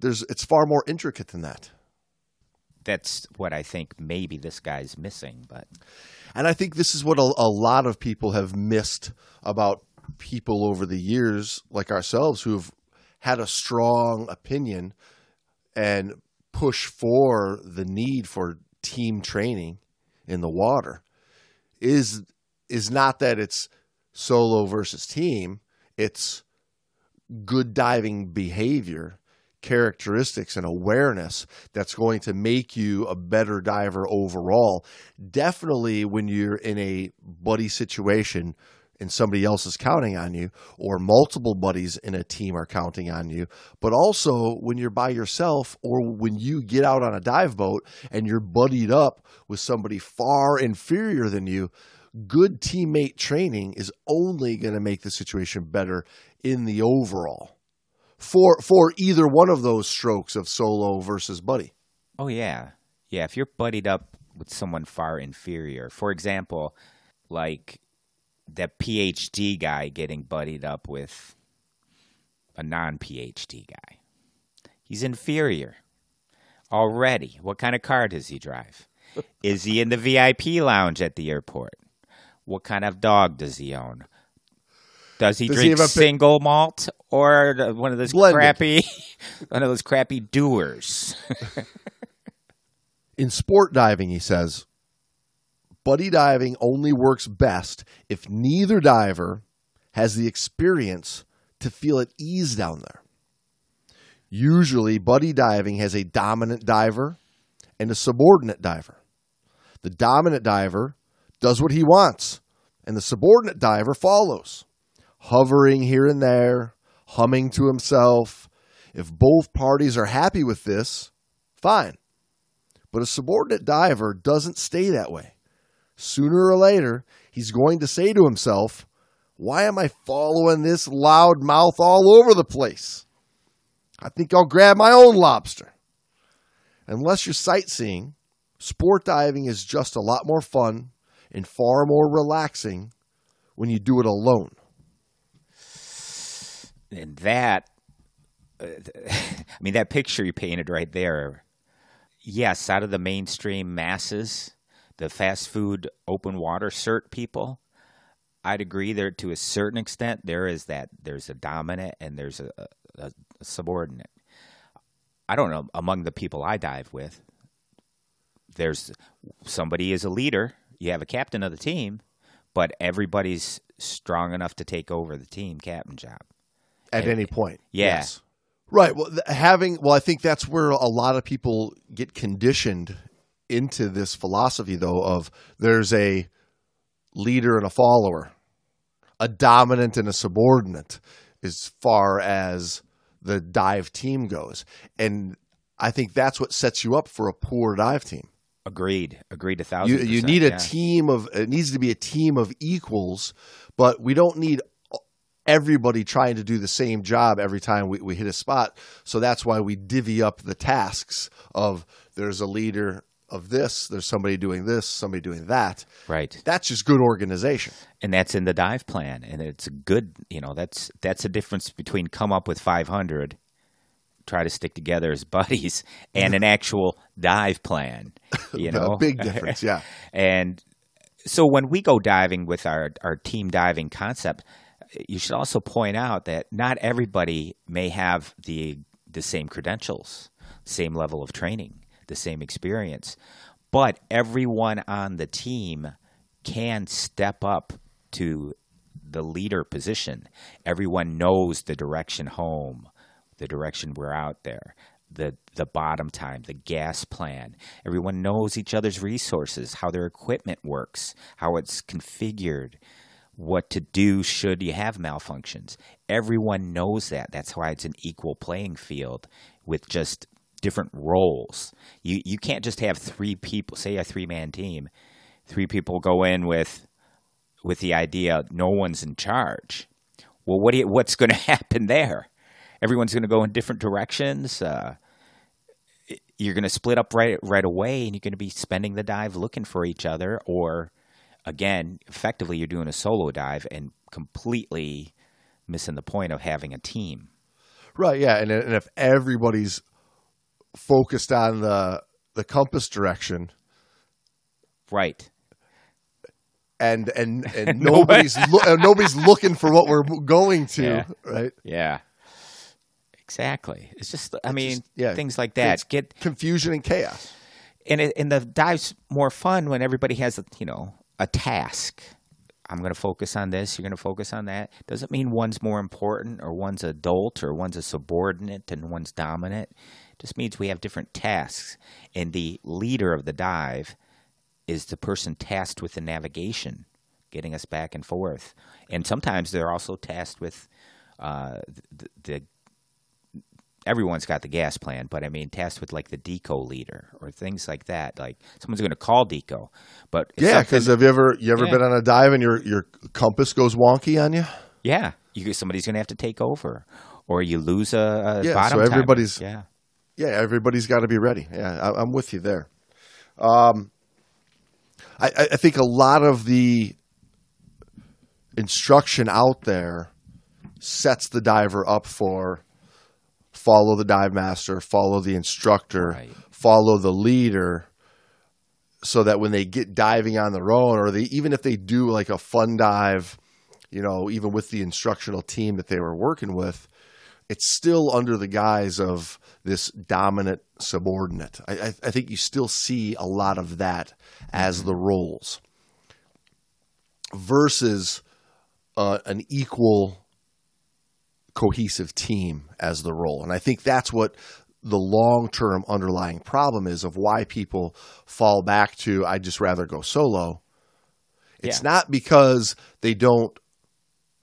there's it's far more intricate than that. That's what I think maybe this guy's missing. But And I think this is what a, a lot of people have missed about people over the years, like ourselves, who've had a strong opinion and push for the need for team training in the water. Is is not that it's solo versus team; it's good diving behavior, characteristics, and awareness that's going to make you a better diver overall. Definitely when you're in a buddy situation and somebody else is counting on you, or multiple buddies in a team are counting on you, but also when you're by yourself or when you get out on a dive boat and you're buddied up with somebody far inferior than you good teammate training is only going to make the situation better in the overall for for either one of those strokes of solo versus buddy. Oh yeah, yeah. If you're buddied up with someone far inferior, for example, like that PhD guy getting buddied up with a non-PhD guy, he's inferior already. What kind of car does he drive? [laughs] Is he in the VIP lounge at the airport? What kind of dog does he own? Does he Does he drink pi- single malt or one of those Blended. crappy, [laughs] one of those crappy doers? [laughs] In sport diving, he says, buddy diving only works best if neither diver has the experience to feel at ease down there. Usually, buddy diving has a dominant diver and a subordinate diver. The dominant diver does what he wants, and the subordinate diver follows, hovering here and there, humming to himself. If both parties are happy with this, fine. But a subordinate diver doesn't stay that way. Sooner or later, he's going to say to himself, Why am I following this loud mouth all over the place? I think I'll grab my own lobster. Unless you're sightseeing, sport diving is just a lot more fun and far more relaxing when you do it alone. and that uh, [laughs] i mean that picture you painted right there yes, out of the mainstream masses, the fast food open water cert people, I'd agree there to a certain extent. There is that there's a dominant and there's a, a, a subordinate. I don't know among the people I dive with. There's somebody is a leader. You have a captain of the team, but everybody's strong enough to take over the team captain job at And- any point. yeah. Yes. Right. Well, having well, I think that's where a lot of people get conditioned into this philosophy, though, of there's a leader and a follower, a dominant and a subordinate, as far as the dive team goes, and I think that's what sets you up for a poor dive team. Agreed. Agreed a thousand. You, you need a yeah. team of it needs to be a team of equals, but we don't need everybody trying to do the same job every time we, we hit a spot. So that's why we divvy up the tasks of there's a leader of this, there's somebody doing this, somebody doing that. Right. That's just good organization. and that's in the dive plan and it's a good you know that's that's a difference between come up with 500 try to stick together as [laughs] buddies and an actual dive plan [laughs] you A know big difference, yeah. [laughs] and so when we go diving with our our team diving concept you should also point out that not everybody may have the the same credentials same level of training the same experience but everyone on the team can step up to the leader position. Everyone knows the direction home, the direction we're out there, the the bottom time, the gas plan. Everyone knows each other's resources, how their equipment works, how it's configured, what to do should you have malfunctions. Everyone knows that. That's why it's an equal playing field with just different roles. You you can't just have three people, say a three man team, three people go in with with the idea no one's in charge. Well, what do you, what's going [laughs] to happen there? Everyone's going to go in different directions. Uh, you're going to split up right right away, and you're going to be spending the dive looking for each other, or again, effectively, you're doing a solo dive and completely missing the point of having a team. Right, yeah. And, and if everybody's focused on the the compass direction Right. and and and [laughs] nobody's lo- uh, nobody's looking for what we're going to, Yeah. right? Yeah. Exactly. It's just, I mean, just- yeah, things like that. Get Confusion and chaos. and it, and the dive's more fun when everybody has a, you know a task. I'm going to focus on this. You're going to focus on that. Doesn't mean one's more important or one's adult or one's a subordinate and one's dominant. Just means we have different tasks, and the leader of the dive is the person tasked with the navigation, getting us back and forth. And sometimes they're also tasked with uh, the, the everyone's got the gas plan, but I mean, tasked with like the deco leader or things like that. Like someone's going to call deco, but Yeah, because have you ever you ever Yeah. been on a dive and your your compass goes wonky on you? yeah, you somebody's going to have to take over, or you lose a, a Yeah, bottom. so timer. everybody's- yeah, Yeah, everybody's got to be ready. Yeah, I, I'm with you there. Um, I I think a lot of the instruction out there sets the diver up for follow the dive master, follow the instructor, Right. follow the leader, so that when they get diving on their own, or they even if they do like a fun dive, you know, even with the instructional team that they were working with, it's still under the guise of this dominant subordinate. I, I, I think you still see a lot of that as the roles versus uh, an equal cohesive team as the role. And I think that's what the long term underlying problem is of why people fall back to I'd just rather go solo. It's Yeah. not because they don't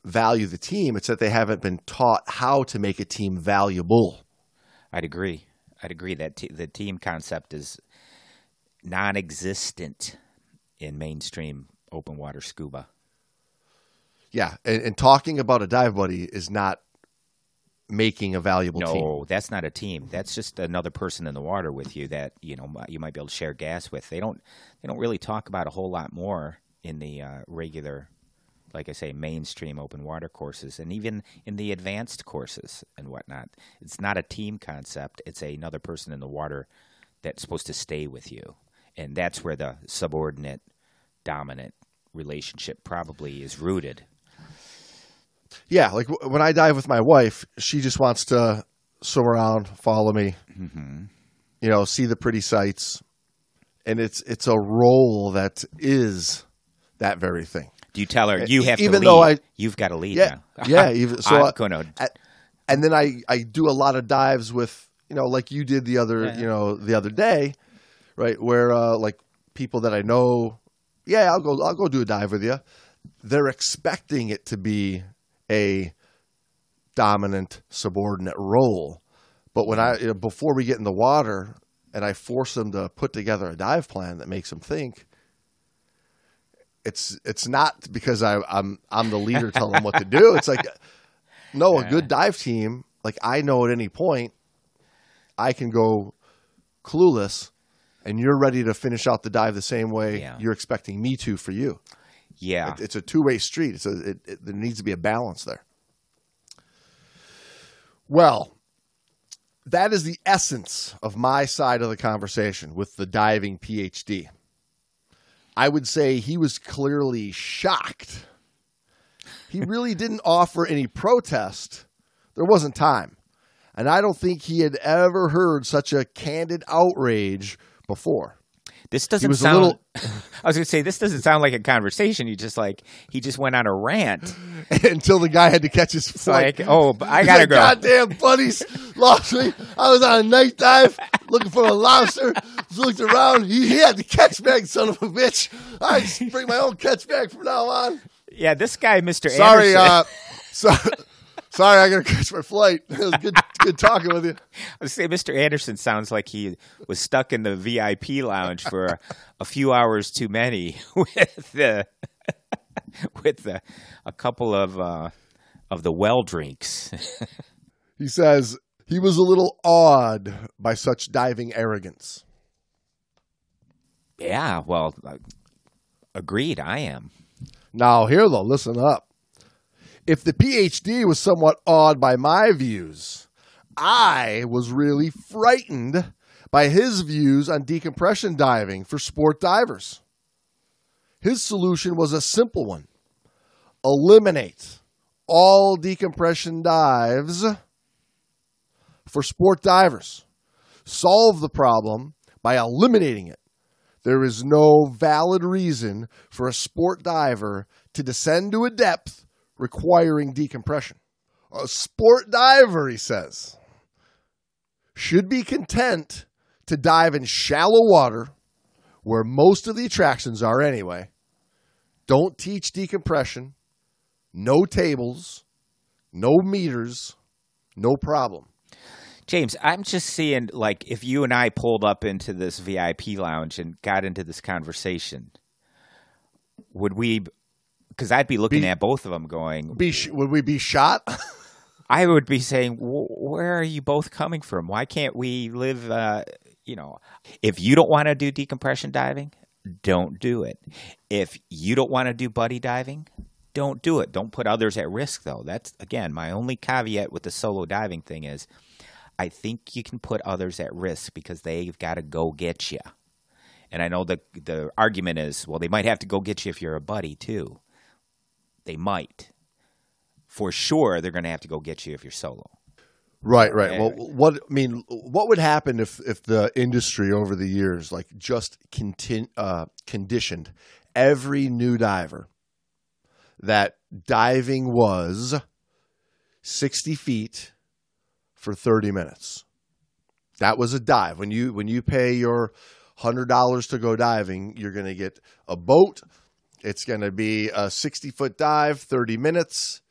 value the team, it's that they haven't been taught how to make a team valuable. I'd agree. I'd agree that t- the team concept is non-existent in mainstream open water scuba. Yeah, and, and talking about a dive buddy is not making a valuable No, team. that's not a team. That's just another person in the water with you that you know you might be able to share gas with. They don't they don't really talk about a whole lot more in the uh, regular, like I say, mainstream open water courses, and even in the advanced courses and whatnot. It's not a team concept. It's another person in the water that's supposed to stay with you, and that's where the subordinate dominant relationship probably is rooted. Yeah, like w- when I dive with my wife, she just wants to swim around, follow me, you know, see the pretty sights, and it's it's a role that is that very thing. Do you tell her you have to even lead? though I- You've got to lead Yeah, now. [laughs] yeah. Even so, I'm gonna. a- and then I I do a lot of dives with you know like you did the other Yeah. you know the other day, right? Where uh, like people that I know, yeah, I'll go I'll go do a dive with you. They're expecting it to be a dominant subordinate role, but when I you know, before we get in the water and I force them to put together a dive plan that makes them think. It's it's not because I, I'm I'm the leader [laughs] telling them what to do. It's like no, a good dive team, like I know at any point, I can go clueless, and you're ready to finish out the dive the same way Yeah. you're expecting me to for you. Yeah, It- it's a two way street. It's a, it, it, there needs to be a balance there. Well, that is the essence of my side of the conversation with the diving PhD. I would say he was clearly shocked. He really didn't [laughs] offer any protest. There wasn't time. And I don't think he had ever heard such a candid outrage before. This doesn't was sound. little- [laughs] I was gonna say this doesn't sound like a conversation. You just like he just went on a rant. [laughs] Until the guy had to catch his flight. like, oh, I gotta like, go. Goddamn buddies lost me. I was on a night dive looking for a lobster. Looked around. He, he had the catch bag, son of a bitch. I just bring my own catch bag from now on. Yeah, this guy, Mister Sorry, uh, so, sorry, I gotta [laughs] catch my flight. [laughs] It was good, good talking with you. I was say Mr. Anderson sounds like he was stuck in the VIP lounge for a, a few hours too many [laughs] with with a couple of uh, of the well drinks. He says he was a little awed by such diving arrogance. yeah, well, uh, agreed. I am. Now, here though, listen up. If the PhD was somewhat awed by my views, I was really frightened by his views on decompression diving for sport divers. His solution was a simple one eliminate all decompression dives for sport divers. Solve the problem by eliminating it. There is no valid reason for a sport diver to descend to a depth requiring decompression. A sport diver, he says, should be content to dive in shallow water where most of the attractions are anyway. Don't teach decompression. No tables, no meters, no problem. James, I'm just seeing like if you and I pulled up into this VIP lounge and got into this conversation, would we? Because I'd be looking Be- at both of them, going, Be sh- would we be shot? [laughs] I would be saying, "Wh- where are you both coming from? Why can't we live? Uh, you know, if you don't want to do decompression diving, don't do it. If you don't want to do buddy diving, don't do it. Don't put others at risk, though. That's again my only caveat with the solo diving thing is, I think you can put others at risk because they've got to go get you. And I know the the argument is, well, they might have to go get you if you're a buddy too. They might. For sure, they're going to have to go get you if you're solo. Right, right. Well, what I mean, what would happen if if the industry over the years like just contin- uh, conditioned every new diver that diving was sixty feet for thirty minutes? That was a dive. When you when you pay your hundred dollars to go diving, you're going to get a boat. It's going to be a sixty foot dive, thirty minutes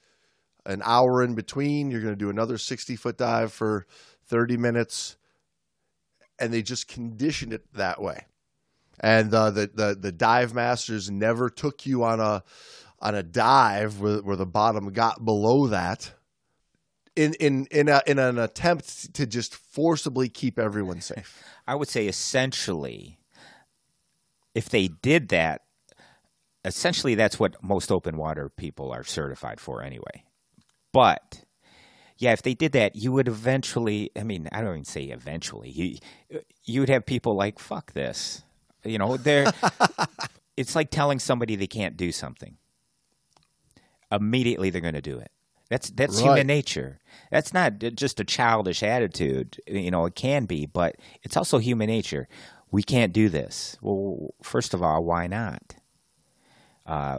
an hour in between. You're going to do another 60 foot dive for 30 minutes. And they just conditioned it that way. And uh, the, the the dive masters never took you on a on a dive where, where the bottom got below that in in in, a, in an attempt to just forcibly keep everyone safe. I would say essentially, if they did that, essentially that's what most open water people are certified for anyway. But Yeah, if they did that, you would eventually. I mean, I don't even say eventually. You you would have people like fuck this. You know, they're. [laughs] it's like telling somebody they can't do something. Immediately, they're going to do it. That's that's Right. human nature. That's not just a childish attitude. You know, it can be, but it's also human nature. We can't do this. Well, first of all, why not? Uh,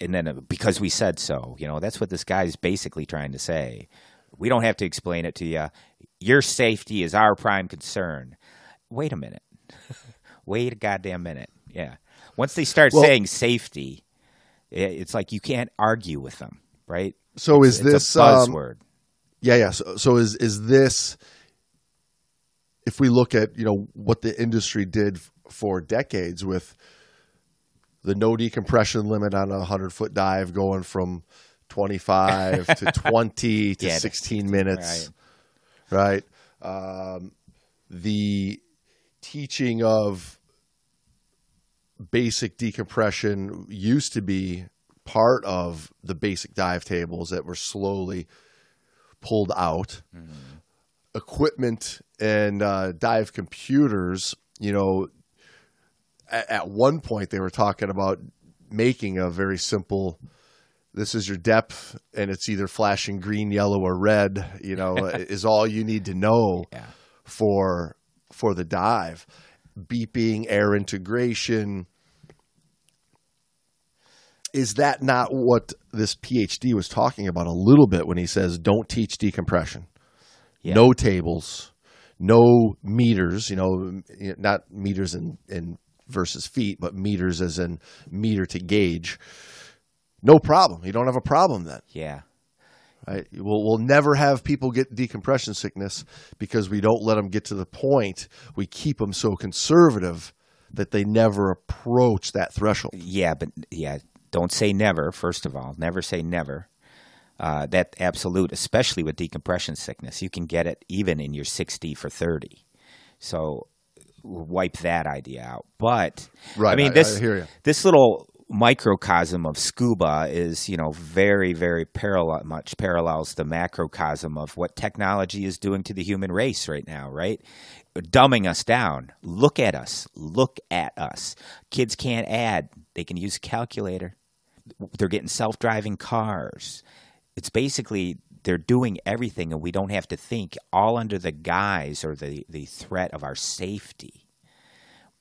and then because we said so, you know, that's what this guy's basically trying to say. We don't have to explain it to you. Your safety is our prime concern. Wait a minute. [laughs] Wait a goddamn minute. Yeah. Once they start Well- saying safety, it's like you can't argue with them, right? So is It's this a um, buzzword? Yeah, yeah. So, so is is this? If we look at you know what the industry did for decades with the no decompression limit on a hundred foot dive going from twenty five to [laughs] twenty to Yeah, sixteen minutes, right? Um, the teaching of basic decompression used to be part of the basic dive tables that were slowly pulled out. Equipment and uh, dive computers, you know, at, at one point they were talking about making a very simple. This is your depth, and it's either flashing green, yellow, or red. You know, [laughs] is all you need to know Yeah. for for the dive. Beeping, air integration. Is that not what this PhD was talking about a little bit when he says don't teach decompression? Yeah. No tables, no meters, you know, not meters in, in versus feet, but meters as in meter to gauge. No problem. You don't have a problem then. Yeah. Right? We'll, we'll never have people get decompression sickness because we don't let them get to the point. We keep them so conservative that they never approach that threshold. Yeah, but yeah, don't say never. First of all, never say never. Uh, that absolute, especially with decompression sickness, you can get it even in your sixty for thirty. So wipe that idea out. But Right, I mean, I- this I this little microcosm of scuba is, you know, very, very parallel, much parallels the macrocosm of what technology is doing to the human race right now, right? Dumbing us down. Look at us. Look at us. Kids can't add. They can use a calculator. They're getting self-driving cars. It's basically they're doing everything and we don't have to think all under the guise or the, the threat of our safety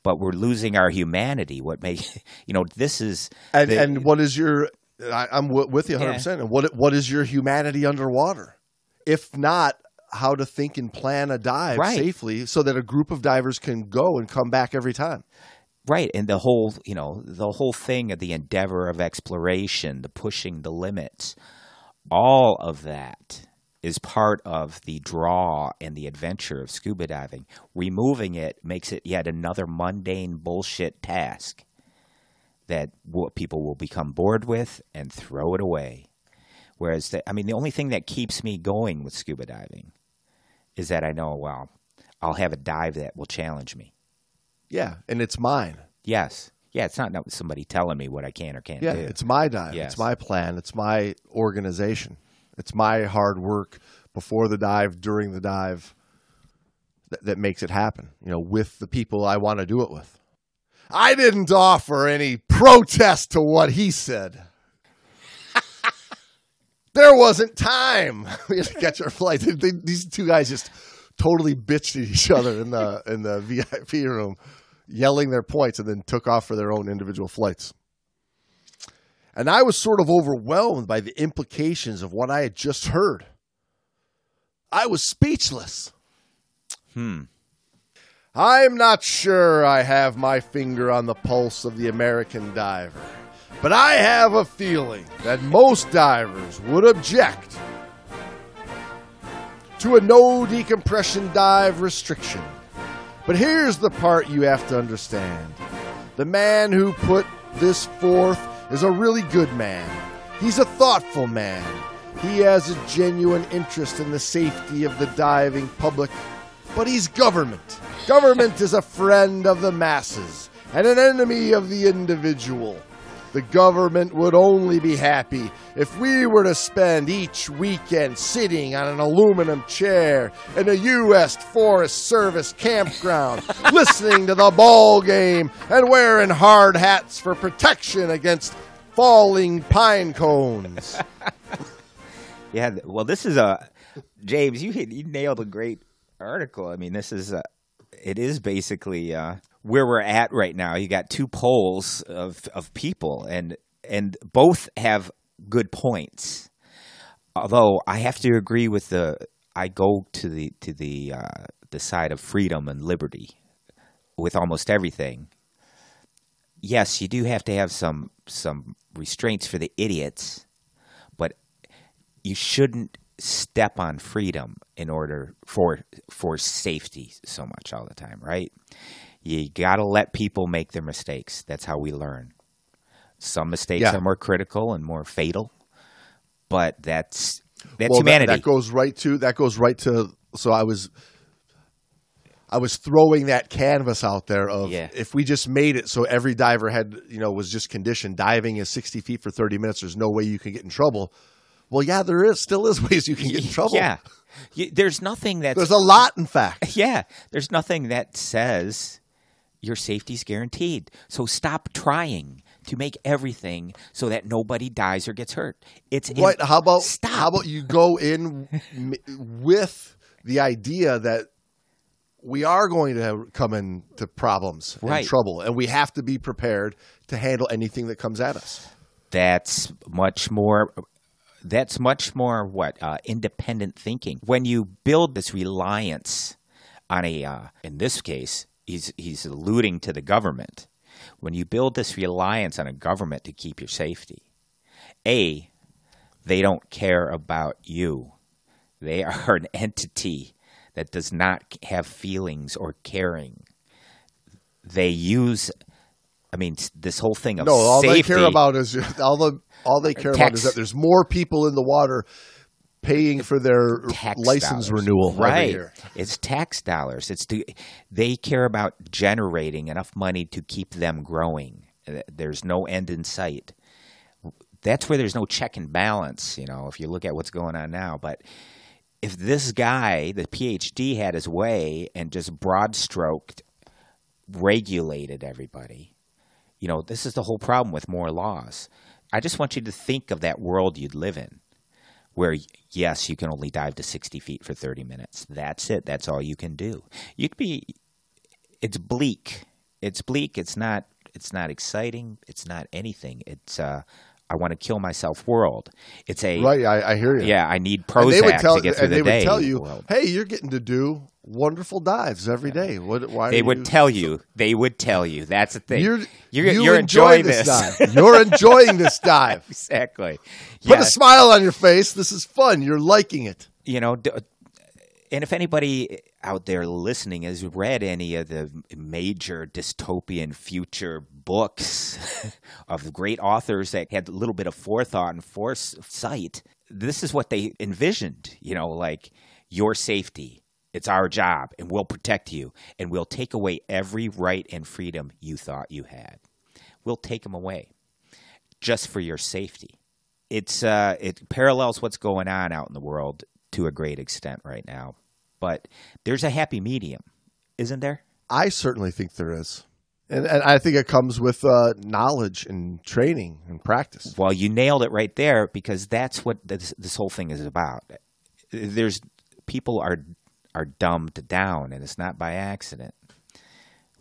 but we're losing our humanity. What makes [laughs] you know this is And, the- and what is your, I, I'm w- with you 100%. And what, what is your humanity underwater? If not, how to think and plan a dive Right. safely so that a group of divers can go and come back every time. right and the whole you know the whole thing of the endeavor of exploration, the pushing the limits, all of that is part of the draw and the adventure of scuba diving. Removing it makes it yet another mundane bullshit task that people will become bored with and throw it away. Whereas, the, I mean, the only thing that keeps me going with scuba diving is that I know, well, I'll have a dive that will challenge me. Yeah. And it's mine. Yes. Yeah, it's not somebody telling me what I can or can't Yeah, do. it's my dive. Yes. It's my plan. It's my organization. It's my hard work before the dive, during the dive that, that makes it happen, you know, with the people I want to do it with. I didn't offer any protest to what he said. [laughs] there wasn't time. we had to catch our flight. They- they- these two guys just totally bitched at each other in the in the [laughs] VIP room, yelling their points, and then took off for their own individual flights. And I was sort of overwhelmed by the implications of what I had just heard. I was speechless. Hmm. I'm not sure I have my finger on the pulse of the American diver, but I have a feeling that most divers would object to a no decompression dive restriction. But here's the part you have to understand the man who put this forth is a really good man, he's a thoughtful man. He has a genuine interest in the safety of the diving public, but he's government. Government is a friend of the masses and an enemy of the individual. The government would only be happy if we were to spend each weekend sitting on an aluminum chair in a U.S. Forest Service campground, [laughs] listening to the ball game and wearing hard hats for protection against falling pine cones. [laughs] Yeah, well, this is a James. You hit, you nailed a great article. I mean, this is a, it is basically uh, where we're at right now. You got two poles of of people, and and both have good points. Although I have to agree with the, I go to the to the uh, the side of freedom and liberty with almost everything. Yes, you do have to have some some restraints for the idiots, but you shouldn't step on freedom in order for for safety so much all the time, right? You got to let people make their mistakes. That's how we learn. Some mistakes Yeah. are more critical and more fatal, but that's that's well, that- humanity. That, goes right to that goes right to. So I was, I was throwing that canvas out there of Yeah. if we just made it so every diver had you know was just conditioned diving is sixty feet for thirty minutes. There's no way you can get in trouble. Well, yeah, there is still is [laughs] ways you can get in [laughs] trouble. Yeah, You- there's nothing that there's a lot, in fact. [laughs] Yeah, there's nothing that says your safety's guaranteed. So stop trying to make everything so that nobody dies or gets hurt. It's in- How about stop? how about you go in with the idea that we are going to come into problems Right. and trouble, and we have to be prepared to handle anything that comes at us. that's much more that's much more what uh, independent thinking when you build this reliance on a uh, in this case he's he's alluding to the government. When you build this reliance on a government to keep your safety a they don't care about you. They [laughs] are an entity that does not have feelings or caring. They use i mean this whole thing of No, all safety they care about is [laughs] all the all they [laughs] care about is that there's more people in the water paying for their tax license dollars. renewal every right. year. it's tax dollars. It's to, they care about generating enough money to keep them growing. Uh, there's no end in sight. That's where there's no check and balance you know if you look at what's going on now. But if this guy the phd had his way and just broad stroked regulated everybody you know this is the whole problem with more laws. I just want you to think of that world you'd live in where yes, you can only dive to 60 feet for 30 minutes. That's it. That's all you can do. You'd be it's bleak. It's bleak. It's not it's not exciting. It's not anything. It's uh I want to kill myself world. It's a Right, I, I hear you. yeah, I need and they would tell to get through the they day. would tell you, world. "Hey, you're getting to do wonderful dives every day." What? Why? They would you, tell you. They would tell you. That's the thing. You're, you're, you you're enjoy enjoying this. dive. [laughs] You're enjoying this dive. exactly. Put Yeah. a smile on your face. This is fun. You're liking it. you know, and if anybody out there listening has read any of the major dystopian future books [laughs] of great authors that had a little bit of forethought and foresight, this is what they envisioned. You know, like your safety. It's our job, and we'll protect you, and we'll take away every right and freedom you thought you had. We'll take them away just for your safety it's uh, it parallels what's going on out in the world to a great extent right now. But there's a happy medium, isn't there? I certainly think there is, and and I think it comes with uh, knowledge and training and practice. Well, you nailed it right there because that's what this, this whole thing is about. There's people are are dumbed down, and it's not by accident.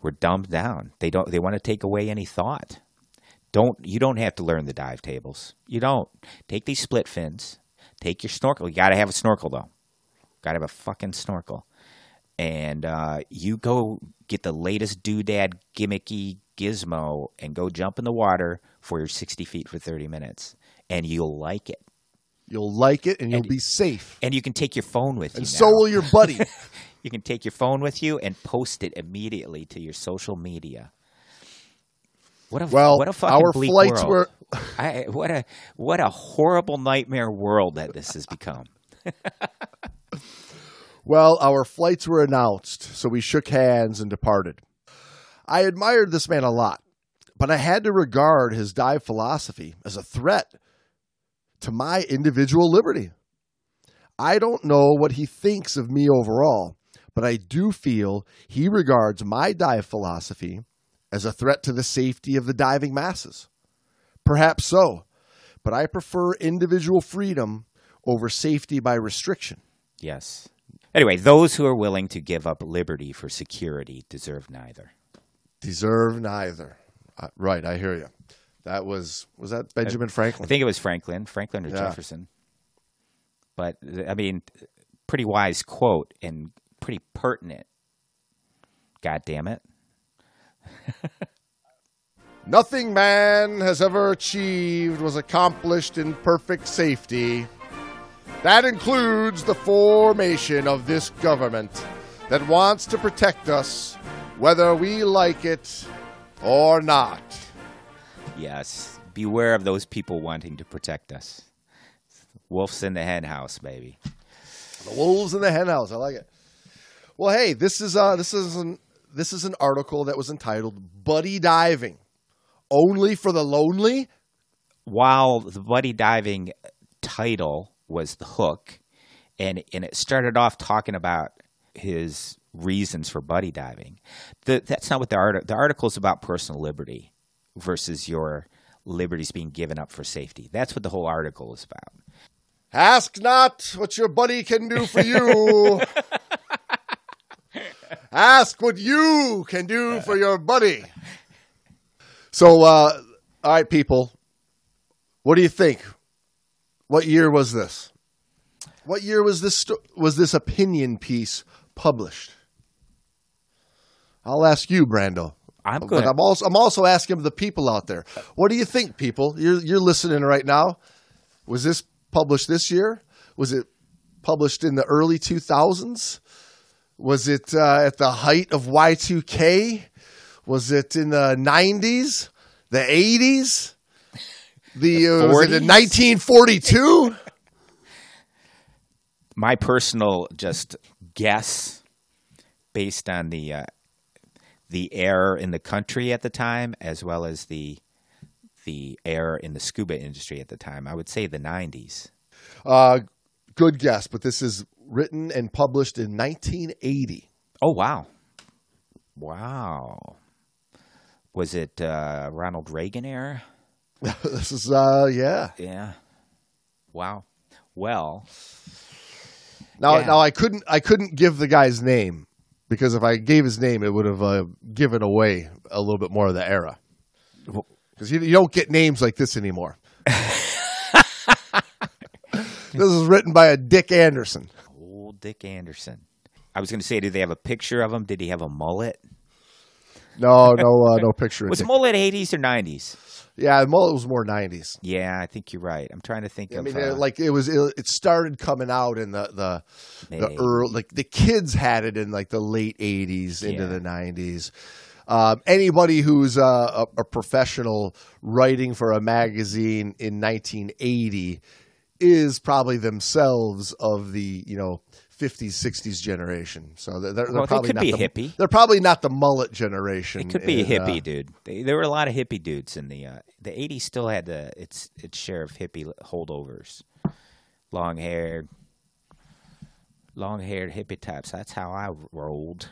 We're dumbed down. They don't. They want to take away any thought. Don't you don't have to learn the dive tables. You don't take these split fins. Take your snorkel. You got to have a snorkel though. Got to have a fucking snorkel. And uh, you go get the latest doodad gimmicky gizmo and go jump in the water for your 60 feet for 30 minutes. And you'll like it. You'll like it, and you'll And- be safe, And you can take your phone with you. and you. so now. will your buddy. [laughs] You can take your phone with you and post it immediately to your social media. What a Well, what a fucking our bleak flights world. were [laughs] I, what a what a horrible nightmare world that this has become. [laughs] Well, our flights were announced, so we shook hands and departed. I admired this man a lot, but I had to regard his dive philosophy as a threat to my individual liberty. I don't know what he thinks of me overall, but I do feel he regards my dive philosophy as a threat to the safety of the diving masses. Perhaps so, but I prefer individual freedom over safety by restriction. Yes. Anyway, those who are willing to give up liberty for security deserve neither. Deserve neither. Uh, right, I hear you. That was was that Benjamin Franklin? I think it was Franklin, Franklin or Yeah. Jefferson. But I mean, pretty wise quote and pretty pertinent. God damn it. [laughs] Nothing man has ever achieved was accomplished in perfect safety. That includes the formation of this government that wants to protect us, whether we like it or not. Yes. Beware of those people wanting to protect us. Wolves in the hen house, baby. The wolves in the henhouse. I like it. Well, hey, this is uh this is an this is an article that was entitled "Buddy Diving," only for the lonely. While the buddy diving title was the hook, and and it started off talking about his reasons for buddy diving. The, that's not what the article. The article is about personal liberty versus your liberties being given up for safety. That's what the whole article is about. Ask not what your buddy can do for you. [laughs] Ask what you can do for your buddy. So, uh, all right, people, what do you think? What year was this? What year was this sto- was this opinion piece published? I'll ask you, Brando. I'm But good. I'm also I'm also asking the people out there. What do you think, people? You're you're listening right now. Was this published this year? Was it published in the early 2000s? Was it uh, at the height of Y2K? Was it in the 90s? The 80s? The, uh, was it in 1942? my personal just guess based on the uh, the air in the country at the time as well as the the air in the scuba industry at the time i would say the 90s Uh, good guess, but this is written and published in 1980. oh wow. Wow. Was it uh, ronald reagan era this is uh yeah. yeah wow well Now, Yeah. now I couldn't I couldn't give the guy's name because if I gave his name, it would have uh, given away a little bit more of the era. Because you, you don't get names like this anymore. [laughs] this is written by a Dick Anderson. old dick anderson i was going to say did they have a picture of him did he have a mullet No, no, uh, no picture. was Dick. mullet 80s or 90s yeah, mullet was more '90s. Yeah, I think you're right. I'm trying to think I of mean, uh, like it was, it, it started coming out in the the the early, like the kids had it in like the late '80s into the '90s. Um, anybody who's uh, a, a professional writing for a magazine in 1980 is probably themselves of the you know 50s 60s generation. So they're, they're Well, they probably could not the, hippie. They're probably not the mullet generation. It could be a in, uh, hippie dude. They, there were a lot of hippie dudes in the uh, the '80s. Still had the its its share of hippie holdovers, long haired, long haired hippie types. That's how I rolled.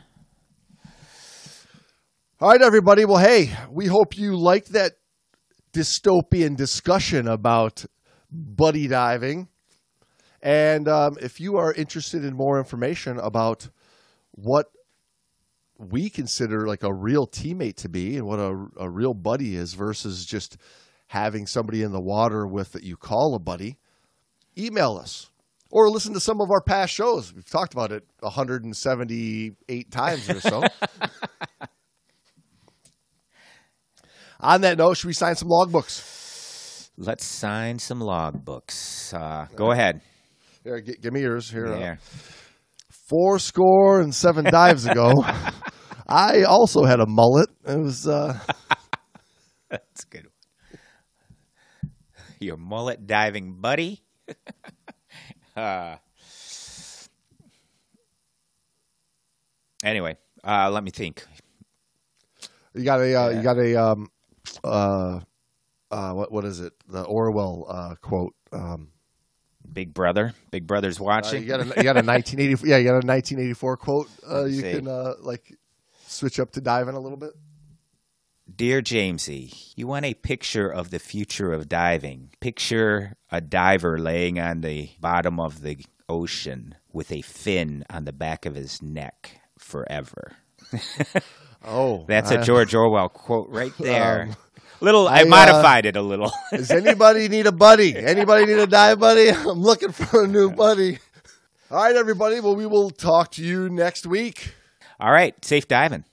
All right, everybody. Well, hey, we hope you liked that dystopian discussion about buddy diving. And um, if you are interested in more information about what we consider like a real teammate to be and what a, a real buddy is versus just having somebody in the water with that you call a buddy, email us or listen to some of our past shows. We've talked about it 178 times or so. [laughs] On that note, should we sign some logbooks? Let's sign some logbooks. Uh, go ahead. Here, g- give me yours. Here, uh, four score and seven dives ago, [laughs] I also had a mullet. It was uh, That's a good. One. Your mullet diving buddy. [laughs] uh, anyway, uh, let me think. you got a uh, you got a um, uh, uh, what what is it? The Orwell uh, quote. Um, Big Brother, Big Brother's uh, watching. you got a you got a 1984 yeah you got a 1984 quote. Uh, you see. can uh, like switch up to diving a little bit. Dear Jamesy, you want a picture of the future of diving. Picture a diver laying on the bottom of the ocean with a fin on the back of his neck forever. [laughs] Oh, That's I- a George Orwell quote right [laughs] there. Um, little, I, I, uh, modified it a little. [laughs] Does anybody need a buddy? Anybody need a dive buddy? [laughs] I'm looking for a new buddy. All right, everybody. Well, we will talk to you next week. All right, safe diving.